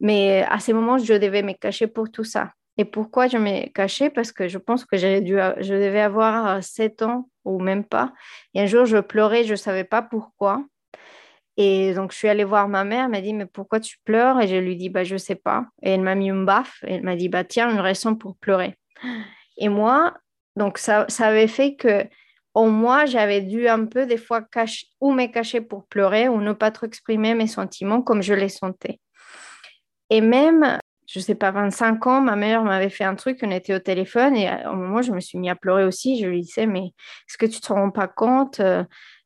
Mais à ces moments, je devais me cacher pour tout ça. Et pourquoi je m'ai cachée Parce que je pense que dû, je devais avoir 7 ans ou même pas. Et un jour, je pleurais, je ne savais pas pourquoi. Et donc, je suis allée voir ma mère, elle m'a dit, mais pourquoi tu pleures? Et je lui dis, bah, je sais pas. Et elle m'a mis une baffe, et elle m'a dit, bah, tiens, une raison pour pleurer. Et moi, donc, ça, ça avait fait que, au moins, j'avais dû un peu, des fois, ou me cacher pour pleurer, ou ne pas trop exprimer mes sentiments comme je les sentais. Et même, je sais pas, 25 ans, ma mère m'avait fait un truc, on était au téléphone, et au moment, je me suis mis à pleurer aussi. Je lui disais, mais est-ce que tu te rends pas compte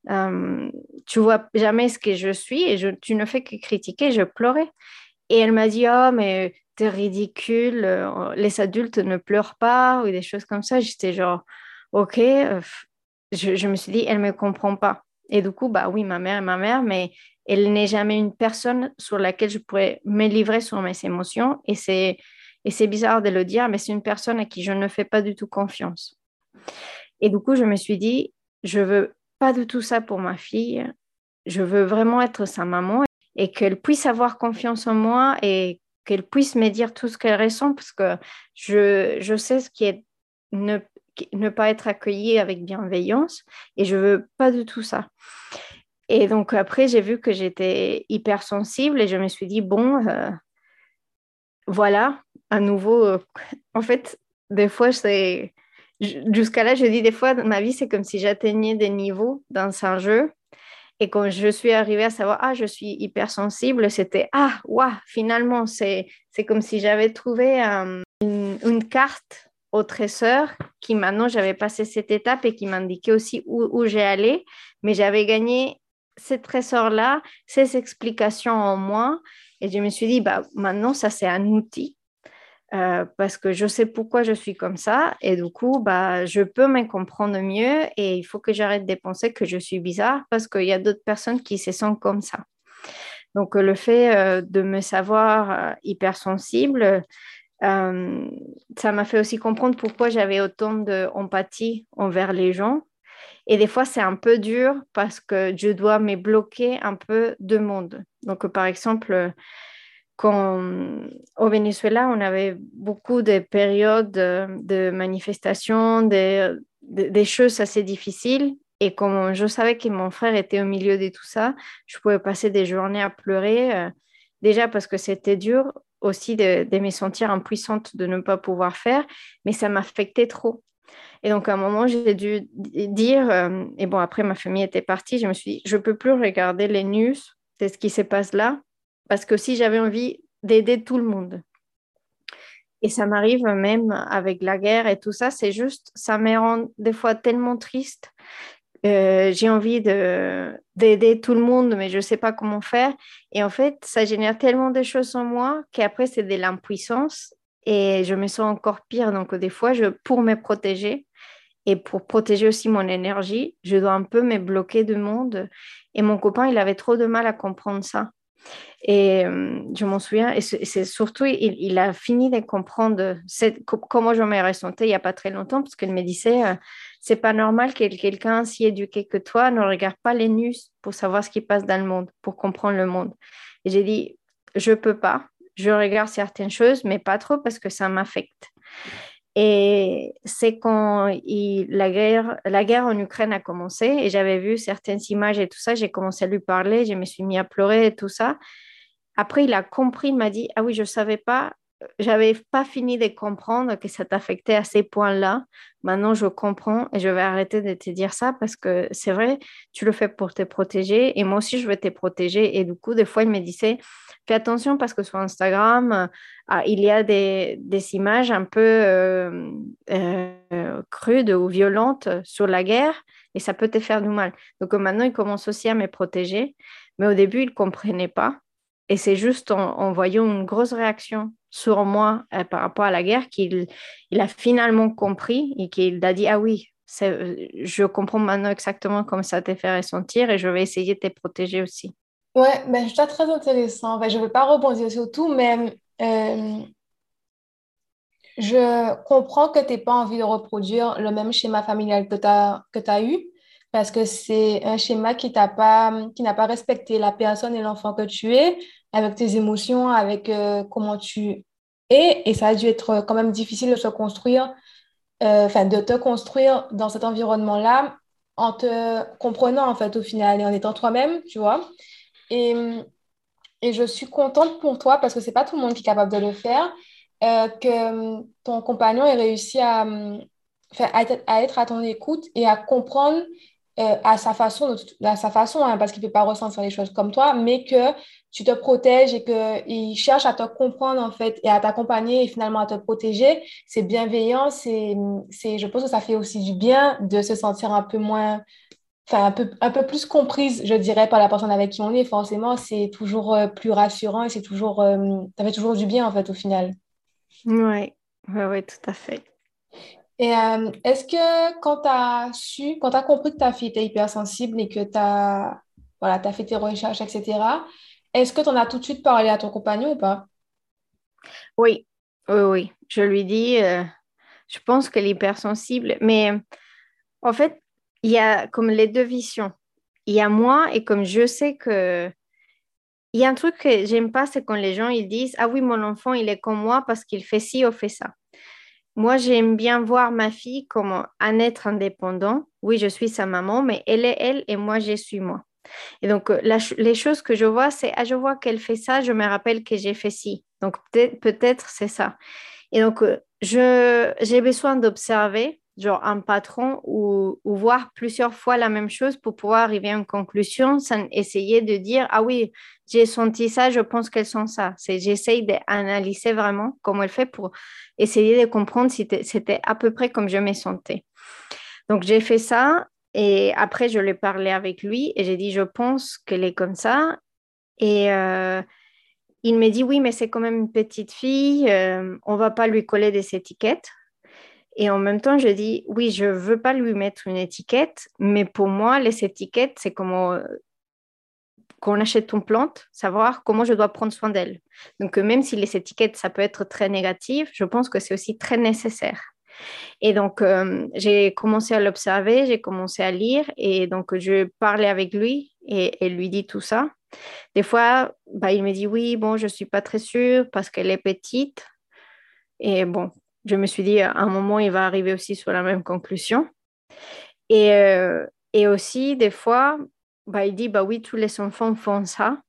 tu vois jamais ce que je suis et je, tu ne fais que critiquer, je pleurais. Et elle m'a dit, oh, mais t'es ridicule, euh, les adultes ne pleurent pas, ou des choses comme ça. J'étais genre, ok, euh, je, je, me suis dit, elle ne me comprend pas. Et du coup, bah oui, ma mère est ma mère, mais elle n'est jamais une personne sur laquelle je pourrais me livrer sur mes émotions. Et c'est, et c'est bizarre de le dire, mais c'est une personne à qui je ne fais pas du tout confiance. Et du coup, je me suis dit, je veux pas de tout ça pour ma fille. Je veux vraiment être sa maman et qu'elle puisse avoir confiance en moi et qu'elle puisse me dire tout ce qu'elle ressent parce que je, je sais ce qui est ne, ne pas être accueillie avec bienveillance et je veux pas de tout ça. Et donc après, j'ai vu que j'étais hypersensible et je me suis dit, bon, euh, voilà, à nouveau, euh, en fait, des fois, c'est jusqu'à là, je dis des fois, ma vie, c'est comme si j'atteignais des niveaux dans un jeu. Et quand je suis arrivée à savoir, ah, je suis hypersensible, c'était, ah, waouh, finalement, c'est, comme si j'avais trouvé euh, une, carte au trésor qui maintenant, j'avais passé cette étape et qui m'indiquait aussi où, où j'ai allé. Mais j'avais gagné ce trésor-là, ces explications en moi. Et je me suis dit, bah, maintenant, ça, c'est un outil euh, parce que je sais pourquoi je suis comme ça et du coup, bah, je peux me comprendre mieux et il faut que j'arrête de penser que je suis bizarre parce qu'il y a d'autres personnes qui se sentent comme ça. Donc, le fait euh, de me savoir euh, hypersensible, ça m'a fait aussi comprendre pourquoi j'avais autant d'empathie envers les gens. Et des fois, c'est un peu dur parce que je dois me bloquer un peu de monde. Donc, par exemple, au Venezuela, on avait beaucoup de périodes de manifestations, des, choses assez difficiles. Et comme je savais que mon frère était au milieu de tout ça, je pouvais passer des journées à pleurer, euh, déjà parce que c'était dur aussi de, de, me sentir impuissante de ne pas pouvoir faire, mais ça m'affectait trop. Et donc, à un moment, j'ai dû dire, euh, et bon, après ma famille était partie, je me suis dit, je ne peux plus regarder les news de ce qui se passe là, parce que si j'avais envie d'aider tout le monde. Et ça m'arrive même avec la guerre et tout ça, c'est juste, ça me rend des fois tellement triste. Euh, j'ai envie d'aider tout le monde, mais je ne sais pas comment faire. Et en fait, ça génère tellement de choses en moi qu'après, c'est de l'impuissance et je me sens encore pire. Donc, des fois, je, pour me protéger et pour protéger aussi mon énergie, je dois un peu me bloquer du monde. Et mon copain, il avait trop de mal à comprendre ça. Et euh, je m'en souviens, et c'est surtout, il, a fini de comprendre comment je me ressentais il n'y a pas très longtemps, parce qu'il me disait, euh, c'est pas normal que quelqu'un si éduqué que toi ne regarde pas les news pour savoir ce qui passe dans le monde, pour comprendre le monde. Et j'ai dit, je peux pas, je regarde certaines choses, mais pas trop parce que ça m'affecte. Et c'est quand la, guerre, la guerre en Ukraine a commencé et j'avais vu certaines images et tout ça, j'ai commencé à lui parler, je me suis mis à pleurer et tout ça. Après, il a compris, il m'a dit, ah oui, je ne savais pas, j'avais pas fini de comprendre que ça t'affectait à ces points-là. Maintenant, je comprends et je vais arrêter de te dire ça parce que c'est vrai, tu le fais pour te protéger et moi aussi, je veux te protéger. Et du coup, des fois, il me disait, fais attention parce que sur Instagram, ah, il y a des, des, images un peu euh, euh, crudes ou violentes sur la guerre et ça peut te faire du mal. Donc maintenant, il commence aussi à me protéger. Mais au début, il ne comprenait pas. Et c'est juste en, voyant une grosse réaction sur moi euh, par rapport à la guerre qu'il il a finalement compris et qu'il a dit Ah oui, je comprends maintenant exactement comment ça t'a fait ressentir et je vais essayer de te protéger aussi. Ouais, ben, je très intéressant. Ben, je ne vais pas rebondir sur tout, mais euh, je comprends que tu n'aies pas envie de reproduire le même schéma familial que tu as, as eu parce que c'est un schéma qui n'a pas, qui pas respecté la personne et l'enfant que tu es, avec tes émotions, avec euh, comment tu Et, et ça a dû être quand même difficile de se construire, euh, enfin de te construire dans cet environnement-là en te comprenant en fait au final et en étant toi-même, tu vois. Et, et je suis contente pour toi parce que c'est pas tout le monde qui est capable de le faire, euh, que ton compagnon ait réussi à, à, être à ton écoute et à comprendre euh, à sa façon, à sa façon hein, parce qu'il ne peut pas ressentir les choses comme toi, mais que tu te protèges et qu'il cherche à te comprendre en fait et à t'accompagner et finalement à te protéger. C'est bienveillant, c'est, je pense que ça fait aussi du bien de se sentir un peu moins, enfin un peu, un peu plus comprise, je dirais, par la personne avec qui on est. Forcément, c'est toujours euh, plus rassurant et c'est toujours, euh, ça fait toujours du bien en fait au final. Oui, oui, ouais, tout à fait. Et euh, est-ce que quand tu as su, quand tu as compris que ta fille était hypersensible et que tu as, voilà, fait tes recherches, etc., est-ce que tu en as tout de suite parlé à ton compagnon ou pas? Oui, oui, oui. Je lui dis, euh, je pense qu'elle est hypersensible, mais en fait, il y a comme les deux visions. Il y a moi et comme je sais que il y a un truc que j'aime pas, c'est quand les gens ils disent ah oui mon enfant il est comme moi parce qu'il fait ci ou fait ça. Moi, j'aime bien voir ma fille comme un être indépendant. Oui, je suis sa maman, mais elle est elle et moi, je suis moi. Et donc, euh, les choses que je vois, c'est, ah, je vois qu'elle fait ça, je me rappelle que j'ai fait ci. Donc, peut-être, c'est ça. Et donc, euh, j'ai besoin d'observer genre un patron ou, voir plusieurs fois la même chose pour pouvoir arriver à une conclusion sans essayer de dire ah oui j'ai senti ça je pense qu'elles sont ça. J'essaye d'analyser vraiment comment elle fait pour essayer de comprendre si c'était à peu près comme je me sentais. Donc j'ai fait ça et après je l'ai parlé avec lui et j'ai dit je pense qu'elle est comme ça. Et euh, il me dit oui mais c'est quand même une petite fille euh, on va pas lui coller des étiquettes et en même temps, je dis, oui, je ne veux pas lui mettre une étiquette, mais pour moi, les étiquettes, c'est comme euh, quand on achète une plante, savoir comment je dois prendre soin d'elle. Donc, euh, même si les étiquettes, ça peut être très négatif, je pense que c'est aussi très nécessaire. Et donc, euh, j'ai commencé à l'observer, j'ai commencé à lire, et donc, je parlais avec lui et, et lui dis tout ça. Des fois, bah, il me dit, oui, bon, je ne suis pas très sûre parce qu'elle est petite. Et bon, je me suis dit, à un moment, il va arriver aussi sur la même conclusion. Et, euh, et aussi, des fois, bah, il dit, bah oui, tous les enfants font ça.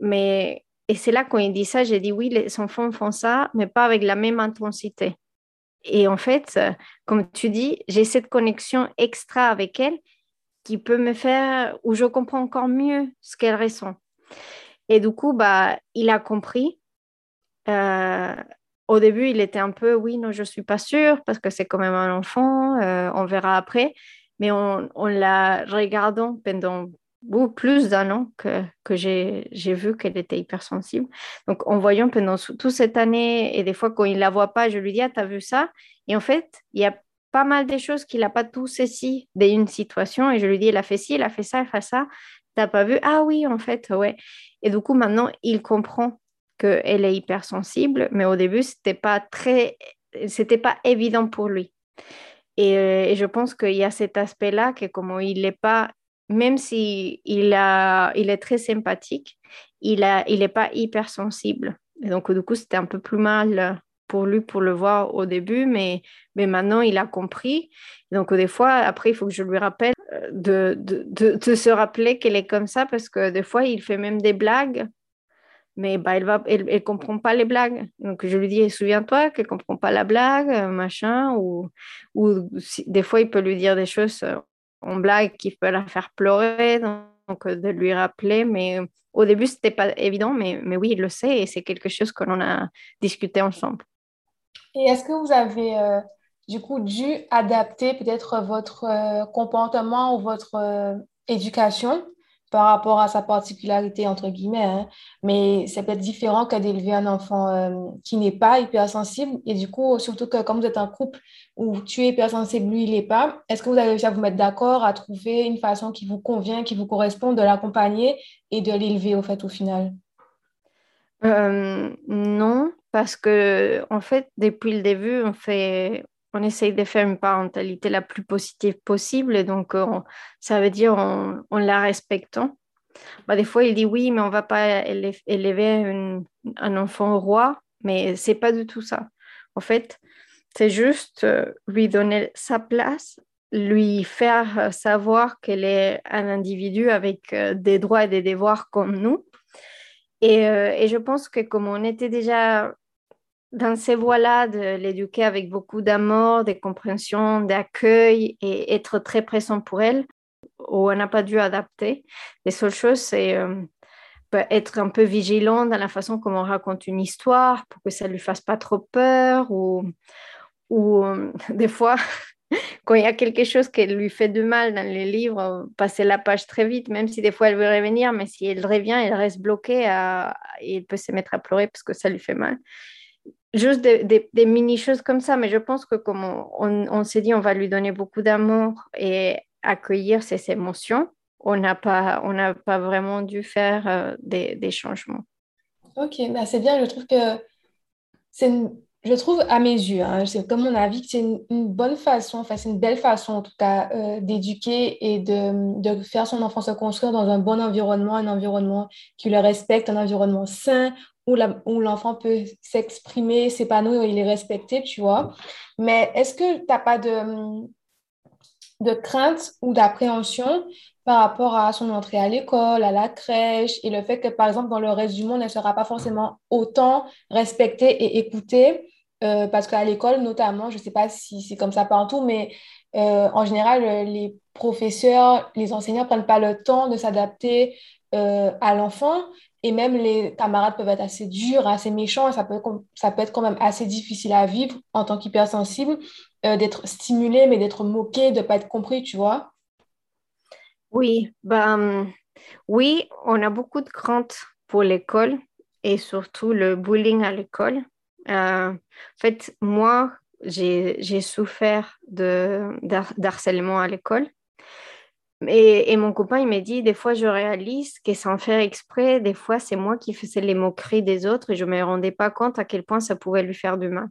Mais, et c'est là quand il dit ça, j'ai dit, oui, les enfants font ça, mais pas avec la même intensité. Et en fait, comme tu dis, j'ai cette connexion extra avec elle qui peut me faire, où je comprends encore mieux ce qu'elle ressent. Et du coup, bah, il a compris. Euh, au début, il était un peu, oui, non, je ne suis pas sûre parce que c'est quand même un enfant, euh, on verra après. Mais on, l'a regardant pendant beaucoup plus d'un an que, que j'ai vu qu'elle était hypersensible. Donc, en voyant pendant toute cette année, et des fois, quand il ne la voit pas, je lui dis, ah, tu as vu ça? Et en fait, il y a pas mal de choses qu'il n'a pas tout saisi d'une situation. Et je lui dis, elle a fait ci, elle a fait ça, elle fait ça. Tu n'as pas vu? Ah oui, en fait, ouais. Et du coup, maintenant, il comprend qu'elle est hypersensible, mais au début, c'était pas très, c'était pas évident pour lui. Euh, et, je pense qu'il y a cet aspect-là que comme il n'est pas, même si il, a, il est très sympathique, il n'est il est pas hypersensible. Et donc, du coup, c'était un peu plus mal pour lui pour le voir au début, mais, mais maintenant, il a compris. Donc, des fois, après, il faut que je lui rappelle euh, de, de, de se rappeler qu'elle est comme ça, parce que des fois, il fait même des blagues mais bah, elle ne elle, elle comprend pas les blagues. Donc je lui dis, souviens-toi qu'elle ne comprend pas la blague, euh, machin, ou, ou des fois il peut lui dire des choses euh, en blague qui peuvent la faire pleurer, donc euh, de lui rappeler, mais au début c'était pas évident, mais, mais oui, il le sait et c'est quelque chose que l'on a discuté ensemble. Et est-ce que vous avez du coup dû adapter peut-être votre comportement ou votre éducation par rapport à sa particularité, entre guillemets. Hein. Mais c'est peut-être différent que d'élever un enfant euh, qui n'est pas hypersensible. Et du coup, surtout que comme vous êtes un couple où tu es hypersensible, lui, il n'est pas, est-ce que vous avez réussi à vous mettre d'accord, à trouver une façon qui vous convient, qui vous correspond, de l'accompagner et de l'élever, au fait, au final? Euh, Non, parce que, en fait, depuis le début, on fait, on essaye de faire une parentalité la plus positive possible. Donc, euh, ça veut dire en, la respectant. Bah, des fois, il dit oui, mais on ne va pas élever un enfant roi. mais c'est pas du tout ça. En fait, c'est juste euh, lui donner sa place, lui faire savoir qu'elle est un individu avec euh, des droits et des devoirs comme nous. Euh, et je pense que comme on était déjà dans ces voies-là, de l'éduquer avec beaucoup d'amour, de compréhension, d'accueil et être très présent pour elle, où on n'a pas dû adapter. Les seules choses, c'est être un peu vigilant dans la façon comment on raconte une histoire pour que ça ne lui fasse pas trop peur ou, ou euh, des fois, quand il y a quelque chose qui lui fait du mal dans les livres, passer la page très vite, même si des fois elle veut revenir, mais si elle revient, elle reste bloquée et elle peut se mettre à pleurer parce que ça lui fait mal. Juste des, mini-choses comme ça, mais je pense que comme on, s'est dit, on va lui donner beaucoup d'amour et accueillir ses émotions, on n'a pas, pas vraiment dû faire euh, des, changements. Ok, bah c'est bien. Je trouve que c'est je trouve à mes yeux, hein, c'est comme mon avis, que c'est une, bonne façon, enfin c'est une belle façon en tout cas euh, d'éduquer et de, de, faire son enfant se construire dans un bon environnement, un environnement qui le respecte, un environnement sain où l'enfant peut s'exprimer, s'épanouir, il est respecté, tu vois. Mais est-ce que tu n'as pas de, de crainte ou d'appréhension par rapport à son entrée à l'école, à la crèche, et le fait que, par exemple, dans le reste du monde, elle ne sera pas forcément autant respectée et écoutée, euh, parce qu'à l'école, notamment, je ne sais pas si c'est comme ça partout, mais euh, en général, les professeurs, les enseignants ne prennent pas le temps de s'adapter euh, à l'enfant, et même les camarades peuvent être assez durs, assez méchants, et ça peut, être quand même assez difficile à vivre en tant qu'hypersensible, d'être stimulé, mais d'être moqué, de ne pas être compris, tu vois. Oui, ben, oui, on a beaucoup de craintes pour l'école et surtout le bullying à l'école. Euh, en fait, moi, j'ai souffert de d'harcèlement à l'école. Et, mon copain, il m'a dit, des fois, je réalise que sans faire exprès, des fois, c'est moi qui faisais les moqueries des autres et je ne me rendais pas compte à quel point ça pouvait lui faire du mal.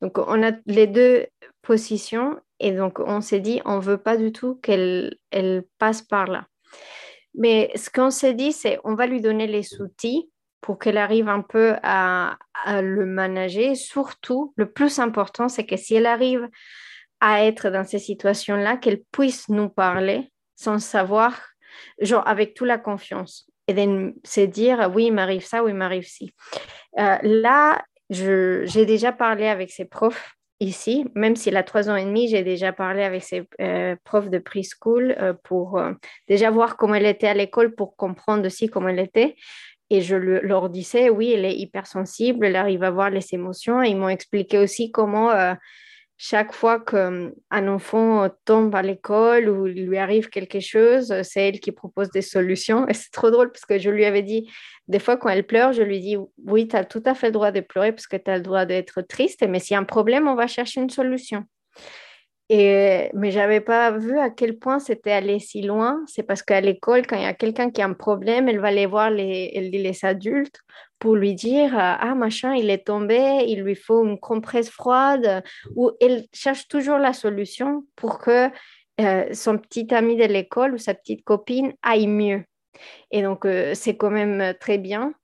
Donc, on a les deux positions et donc, on s'est dit, on ne veut pas du tout qu'elle elle passe par là. Mais ce qu'on s'est dit, c'est on va lui donner les outils pour qu'elle arrive un peu à, le manager. Surtout, le plus important, c'est que si elle arrive à être dans ces situations-là, qu'elle puisse nous parler sans savoir, genre avec toute la confiance. Et de se dire, oui, il m'arrive ça, oui, il m'arrive ci. Euh, là, j'ai déjà parlé avec ses profs ici, même s'il a trois ans et demi, j'ai déjà parlé avec ses euh, profs de preschool euh, pour euh, déjà voir comment elle était à l'école, pour comprendre aussi comment elle était. Et je leur disais, oui, elle est hypersensible, elle arrive à voir les émotions. Et ils m'ont expliqué aussi comment chaque fois qu'un enfant tombe à l'école ou lui arrive quelque chose, c'est elle qui propose des solutions. Et c'est trop drôle parce que je lui avais dit, des fois quand elle pleure, je lui dis, oui, tu as tout à fait le droit de pleurer parce que tu as le droit d'être triste, mais s'il y a un problème, on va chercher une solution. Et, mais je n'avais pas vu à quel point c'était allé si loin. C'est parce qu'à l'école, quand il y a quelqu'un qui a un problème, elle va aller voir les, les adultes pour lui dire Ah, machin, il est tombé, il lui faut une compresse froide. Ou elle cherche toujours la solution pour que euh, son petit ami de l'école ou sa petite copine aille mieux. Et donc, euh, c'est quand même très bien.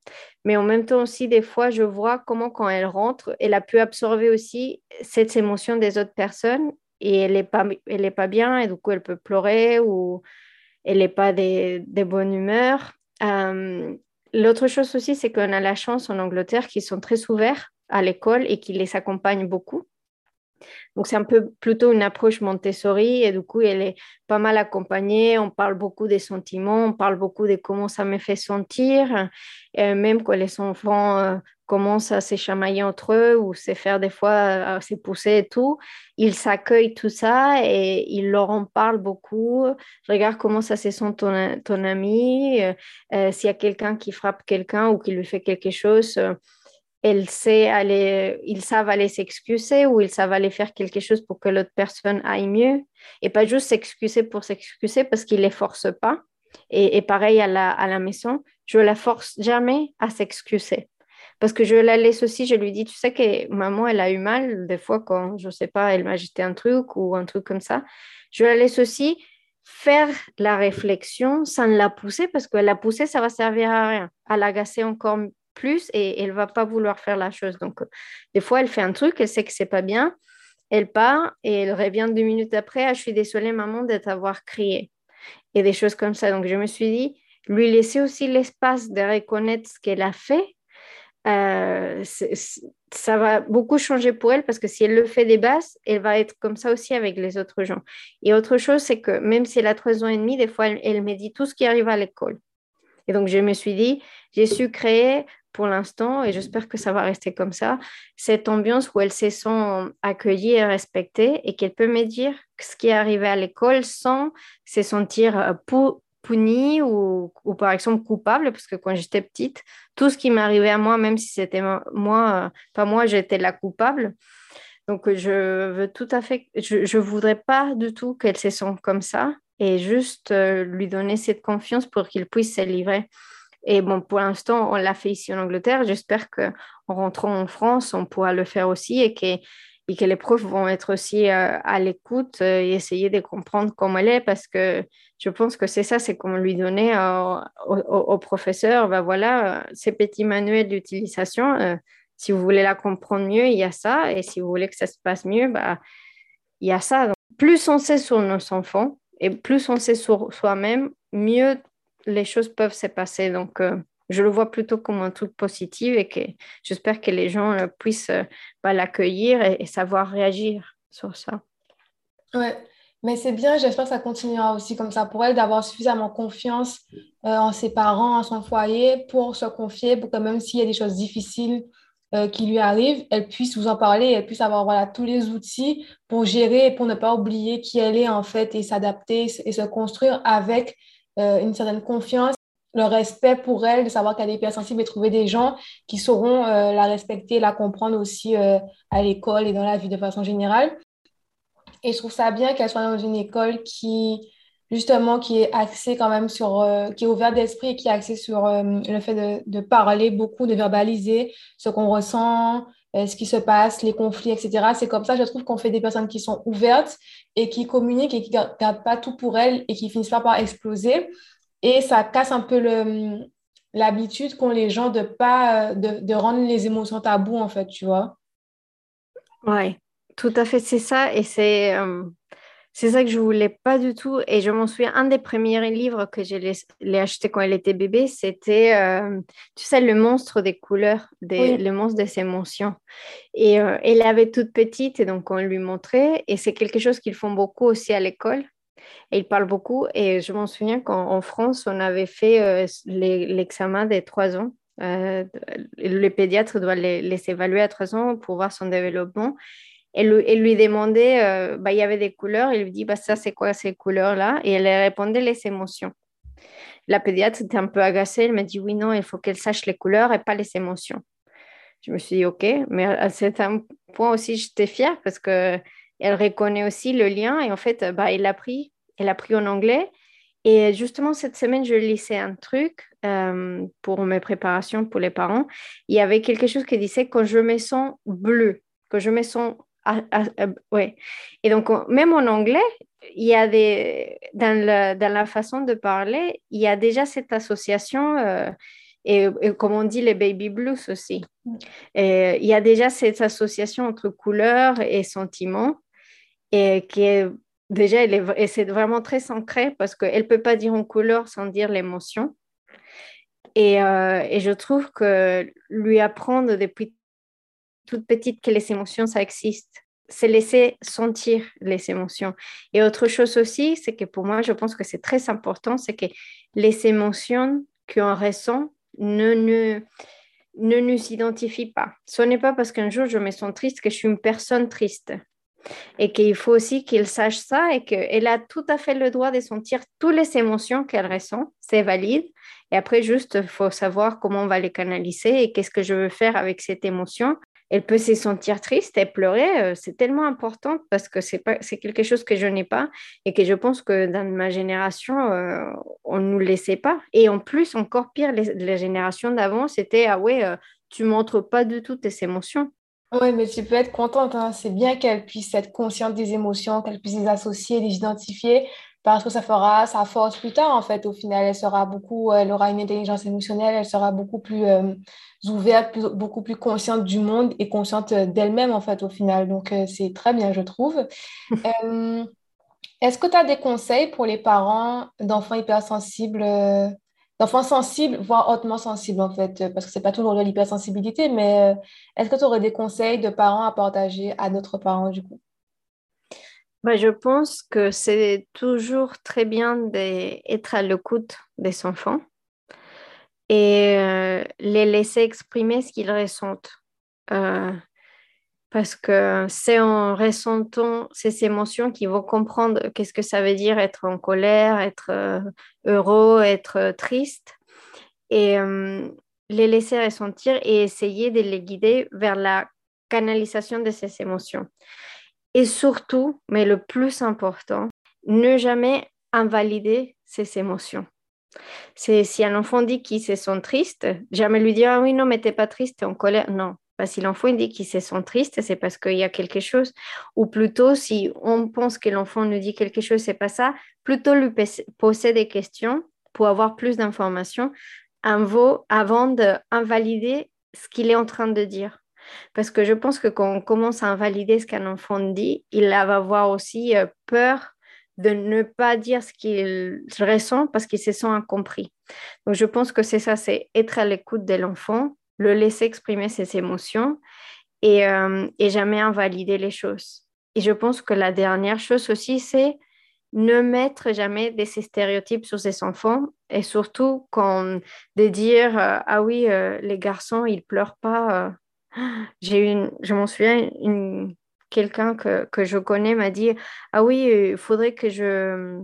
Mais en même temps aussi, des fois, je vois comment quand elle rentre, elle a pu absorber aussi cette émotion des autres personnes et elle n'est pas, elle est pas bien et du coup elle peut pleurer ou elle n'est pas de, de, bonne humeur. Euh, l'autre chose aussi, c'est qu'on a la chance en Angleterre qu'ils sont très ouverts à l'école et qu'ils les accompagnent beaucoup. Donc, c'est un peu plutôt une approche Montessori et du coup, elle est pas mal accompagnée. On parle beaucoup des sentiments, on parle beaucoup de comment ça me fait sentir. Et même quand les enfants euh, commencent à se chamailler entre eux ou se faire des fois à se pousser et tout, ils s'accueillent tout ça et ils leur en parlent beaucoup. Regarde comment ça se sent ton, ton ami. Euh, euh, s'il y a quelqu'un qui frappe quelqu'un ou qui lui fait quelque chose, elle sait aller, ils savent aller s'excuser ou ils savent aller faire quelque chose pour que l'autre personne aille mieux et pas juste s'excuser pour s'excuser parce qu'ils ne les forcent pas. Et, pareil à la, à la maison, je la force jamais à s'excuser. Parce que je la laisse aussi, je lui dis, tu sais que maman, elle a eu mal des fois quand, je ne sais pas, elle m'a jeté un truc ou un truc comme ça. Je la laisse aussi faire la réflexion sans la pousser parce que la pousser, ça va servir à rien, à l'agacer encore plus et elle va pas vouloir faire la chose. Donc, des fois, elle fait un truc, elle sait que c'est pas bien, elle part et elle revient deux minutes après, ah, je suis désolée maman de t'avoir crié et des choses comme ça. Donc, je me suis dit, lui laisser aussi l'espace de reconnaître ce qu'elle a fait euh, ça va beaucoup changer pour elle parce que si elle le fait des bases, elle va être comme ça aussi avec les autres gens. Et autre chose, c'est que même si elle a trois ans et demi, des fois, elle, me dit tout ce qui arrive à l'école. Et donc, je me suis dit, j'ai su créer pour l'instant, et j'espère que ça va rester comme ça, cette ambiance où elle se sent accueillie et respectée et qu'elle peut me dire ce qui est arrivé à l'école sans se sentir euh, punie ou, ou, par exemple coupable, parce que quand j'étais petite, tout ce qui m'arrivait à moi, même si c'était moi, pas moi, j'étais la coupable. Donc je veux tout à fait, je ne voudrais pas du tout qu'elle se sente comme ça et juste euh, lui donner cette confiance pour qu'il puisse se livrer. Et bon, pour l'instant, on l'a fait ici en Angleterre. J'espère qu'en rentrant en France, on pourra le faire aussi et que et que les profs vont être aussi euh, à l'écoute euh, et essayer de comprendre comment elle est parce que je pense que c'est ça, c'est comme lui donner au, au, professeur, ben voilà, euh, ces petits manuels d'utilisation, si vous voulez la comprendre mieux, il y a ça, et si vous voulez que ça se passe mieux, bah, il y a ça. Plus on sait sur nos enfants et plus on sait sur soi-même, mieux les choses peuvent se passer. Donc, je le vois plutôt comme un truc positif et que j'espère que les gens euh, puissent euh, bah, l'accueillir et, savoir réagir sur ça. Ouais, mais c'est bien, j'espère que ça continuera aussi comme ça pour elle, d'avoir suffisamment confiance euh, en ses parents, en son foyer, pour se confier, pour que même s'il y a des choses difficiles qui lui arrivent, elle puisse vous en parler, elle puisse avoir tous les outils pour gérer et pour ne pas oublier qui elle est en fait et s'adapter et se construire avec une certaine confiance le respect pour elle, de savoir qu'elle est hypersensible et trouver des gens qui sauront euh, la respecter, la comprendre aussi euh, à l'école et dans la vie de façon générale. Et je trouve ça bien qu'elle soit dans une école qui, justement, qui est axée quand même sur, euh, qui est ouverte d'esprit et qui est axée sur le fait de, parler beaucoup, de verbaliser ce qu'on ressent, ce qui se passe, les conflits, etc. C'est comme ça, je trouve qu'on fait des personnes qui sont ouvertes et qui communiquent et qui ne gardent pas tout pour elles et qui finissent pas par exploser. Et ça casse un peu l'habitude qu'ont les gens de pas de, de, rendre les émotions taboues, en fait, tu vois. Oui, tout à fait, c'est ça. Et c'est euh, c'est ça que je voulais pas du tout. Et je m'en souviens, un des premiers livres que je l'ai acheté quand elle était bébé, c'était, euh, tu sais, le monstre des couleurs, des, le monstre des émotions. Et euh, elle avait toute petite, et donc on lui montrait. Et c'est quelque chose qu'ils font beaucoup aussi à l'école. Et il parle beaucoup. Et je m'en souviens qu'en France, on avait fait euh, l'examen des trois ans. Euh, le pédiatre doit les, évaluer à trois ans pour voir son développement. Et lui, demandait, euh, bah, il y avait des couleurs, il lui dit, bah, ça c'est quoi ces couleurs-là? Et elle répondait les émotions. La pédiatre était un peu agacée, elle m'a dit, oui, non, il faut qu'elle sache les couleurs et pas les émotions. Je me suis dit, ok, mais à un point aussi, j'étais fière parce que elle reconnaît aussi le lien et en fait, bah, elle a pris elle a pris en anglais. Et justement, cette semaine, je lisais un truc euh, pour mes préparations pour les parents. Il y avait quelque chose qui disait quand je me sens bleu, quand je me sens. ouais. Et donc, même en anglais, il y a des. Dans la, dans la façon de parler, il y a déjà cette association. Euh, et, comme on dit, les baby blues aussi. Mm. Et, il y a déjà cette association entre couleurs et sentiments et qui est déjà, elle est, c'est vraiment très ancré parce qu'elle ne peut pas dire en couleur sans dire l'émotion. Et, euh, et, je trouve que lui apprendre depuis toute petite que les émotions, ça existe, c'est laisser sentir les émotions. Et autre chose aussi, c'est que pour moi, je pense que c'est très important, c'est que les émotions qu'on ressent ne, ne, ne nous identifient pas. Ce n'est pas parce qu'un jour je me sens triste que je suis une personne triste et qu'il faut aussi qu'il sache ça et qu'elle a tout à fait le droit de sentir toutes les émotions qu'elle ressent, c'est valide. Et après, juste, il faut savoir comment on va les canaliser et qu'est-ce que je veux faire avec cette émotion. Elle peut se sentir triste et pleurer, euh, c'est tellement important parce que c'est quelque chose que je n'ai pas et que je pense que dans ma génération, euh, on ne nous laissait pas. Et en plus, encore pire, les, générations d'avant, c'était ah ouais, euh, tu montres pas du tout tes émotions. Oui, mais tu peux être contente. Hein. C'est bien qu'elle puisse être consciente des émotions, qu'elle puisse les associer, les identifier. parce que ça fera sa force plus tard, en fait. Au final, elle sera beaucoup, elle aura une intelligence émotionnelle, elle sera beaucoup plus euh, ouverte, beaucoup plus consciente du monde et consciente d'elle-même, en fait, au final. Donc, euh, c'est très bien, je trouve. Euh, est-ce que tu as des conseils pour les parents d'enfants hypersensibles, d'enfants sensibles, voire hautement sensibles, en fait? Parce que c'est pas toujours de l'hypersensibilité, mais est-ce que tu aurais des conseils de parents à partager à d'autres parents, du coup? Bah, je pense que c'est toujours très bien d'être à l'écoute des enfants et euh, les laisser exprimer ce qu'ils ressentent. Euh, parce que c'est en ressentant ces émotions qu'ils vont comprendre qu'est-ce que ça veut dire être en colère, être euh, heureux, être triste. Et les laisser ressentir et essayer de les guider vers la canalisation de ces émotions. Et surtout, mais le plus important, ne jamais invalider ses émotions. C'est si un enfant dit qu'il se sent triste, jamais lui dire ah oui non mais t'es pas triste, t'es en colère. Non, parce si l'enfant dit qu'il se sent triste, c'est parce qu'il y a quelque chose. Ou plutôt si on pense que l'enfant nous dit quelque chose, c'est pas ça. Plutôt lui poser des questions pour avoir plus d'informations avant d'invalider ce qu'il est en train de dire. Parce que je pense que quand on commence à invalider ce qu'un enfant dit, il va avoir aussi euh, peur de ne pas dire ce qu'il ressent parce qu'il se sent incompris. Donc je pense que c'est ça, c'est être à l'écoute de l'enfant, le laisser exprimer ses émotions et, euh, et jamais invalider les choses. Et je pense que la dernière chose aussi, c'est ne mettre jamais des stéréotypes sur ses enfants et surtout quand de dire euh, ah oui les garçons ils pleurent pas j'ai une, je m'en souviens, une, quelqu'un que, que, je connais m'a dit Ah oui, il faudrait que je.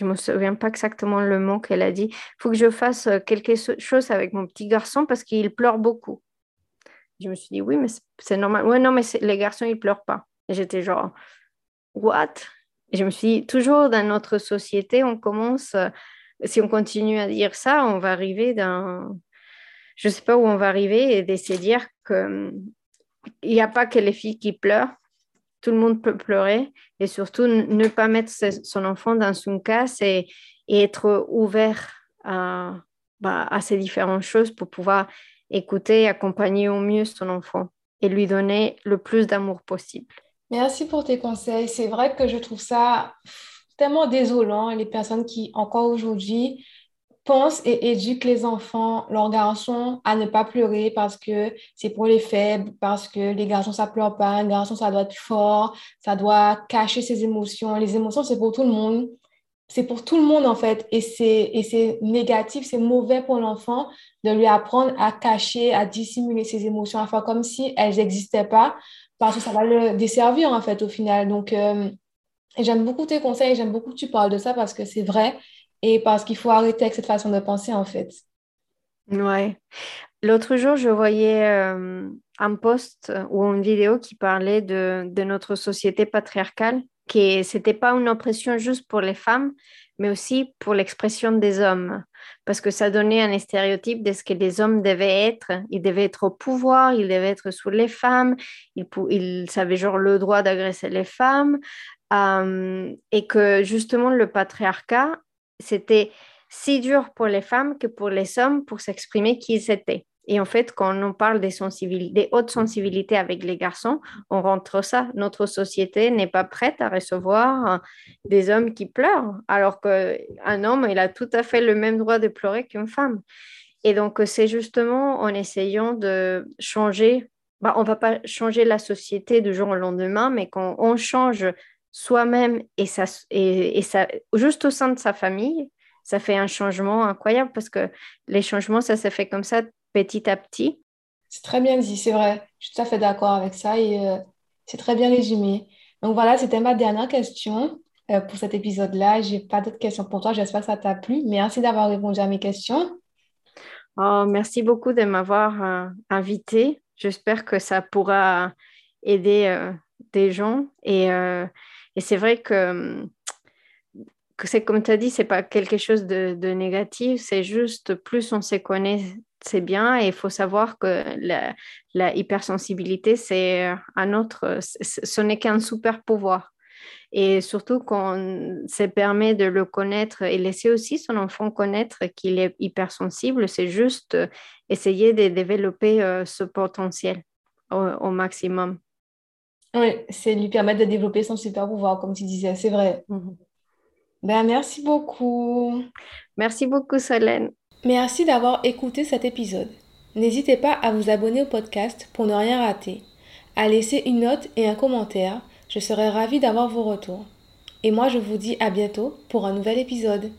Je ne me souviens pas exactement le mot qu'elle a dit. Il faut que je fasse quelque chose avec mon petit garçon parce qu'il pleure beaucoup. Je me suis dit Oui, mais c'est normal. Ouais, non, mais les garçons, ils pleurent pas. J'étais genre What? Je me suis dit Toujours dans notre société, on commence. Si on continue à dire ça, on va arriver dans je ne sais pas où on va arriver et d'essayer de dire qu'il n'y a pas que les filles qui pleurent, tout le monde peut pleurer et surtout ne pas mettre son enfant dans une casse et, être ouvert à, bah, à, ces différentes choses pour pouvoir écouter et accompagner au mieux son enfant et lui donner le plus d'amour possible. Merci pour tes conseils. C'est vrai que je trouve ça tellement désolant, les personnes qui, encore aujourd'hui, pense et éduque les enfants, leurs garçons, à ne pas pleurer parce que c'est pour les faibles, parce que les garçons, ça pleure pas, un garçon, ça doit être fort, ça doit cacher ses émotions. Les émotions, c'est pour tout le monde. C'est pour tout le monde, en fait. Et c'est négatif, c'est mauvais pour l'enfant de lui apprendre à cacher, à dissimuler ses émotions, à faire comme si elles n'existaient pas, parce que ça va le desservir, en fait, au final. Donc, euh, j'aime beaucoup tes conseils, j'aime beaucoup que tu parles de ça parce que c'est vrai et parce qu'il faut arrêter avec cette façon de penser, en fait. Ouais. L'autre jour, je voyais euh, un post ou une vidéo qui parlait de, de notre société patriarcale, que ce n'était pas une oppression juste pour les femmes, mais aussi pour l'expression des hommes, parce que ça donnait un stéréotype de ce que les hommes devaient être. Ils devaient être au pouvoir, ils devaient être sous les femmes, ils, ils avaient genre le droit d'agresser les femmes, euh, et que justement le patriarcat c'était si dur pour les femmes que pour les hommes pour s'exprimer qui ils étaient. Et en fait, quand on parle des, hautes sensibilités avec les garçons, on rentre ça. Notre société n'est pas prête à recevoir des hommes qui pleurent, alors qu'un homme, il a tout à fait le même droit de pleurer qu'une femme. Et donc, c'est justement en essayant de changer, bah, on ne va pas changer la société du jour au lendemain, mais quand on change soi-même et, ça, et, ça, juste au sein de sa famille, ça fait un changement incroyable parce que les changements, ça se fait comme ça petit à petit. C'est très bien dit, c'est vrai. Je suis tout à fait d'accord avec ça et euh, c'est très bien résumé. Donc voilà, c'était ma dernière question euh, pour cet épisode-là. Je n'ai pas d'autres questions pour toi. J'espère que ça t'a plu. Merci d'avoir répondu à mes questions. Oh, merci beaucoup de m'avoir euh, invité. J'espère que ça pourra aider des gens et et c'est vrai que, c'est comme tu as dit, c'est pas quelque chose de, négatif, c'est juste plus on se connaît, c'est bien. Et il faut savoir que la, la hypersensibilité, c'est un autre, ce n'est qu'un super pouvoir. Et surtout qu'on se permet de le connaître et laisser aussi son enfant connaître qu'il est hypersensible, c'est juste essayer de développer euh, ce potentiel au, maximum. Oui, c'est lui permettre de développer son super pouvoir, comme tu disais, c'est vrai. Mhm. Ben, merci beaucoup. Merci beaucoup, Solène. Merci d'avoir écouté cet épisode. N'hésitez pas à vous abonner au podcast pour ne rien rater, à laisser une note et un commentaire. Je serai ravie d'avoir vos retours. Et moi, je vous dis à bientôt pour un nouvel épisode.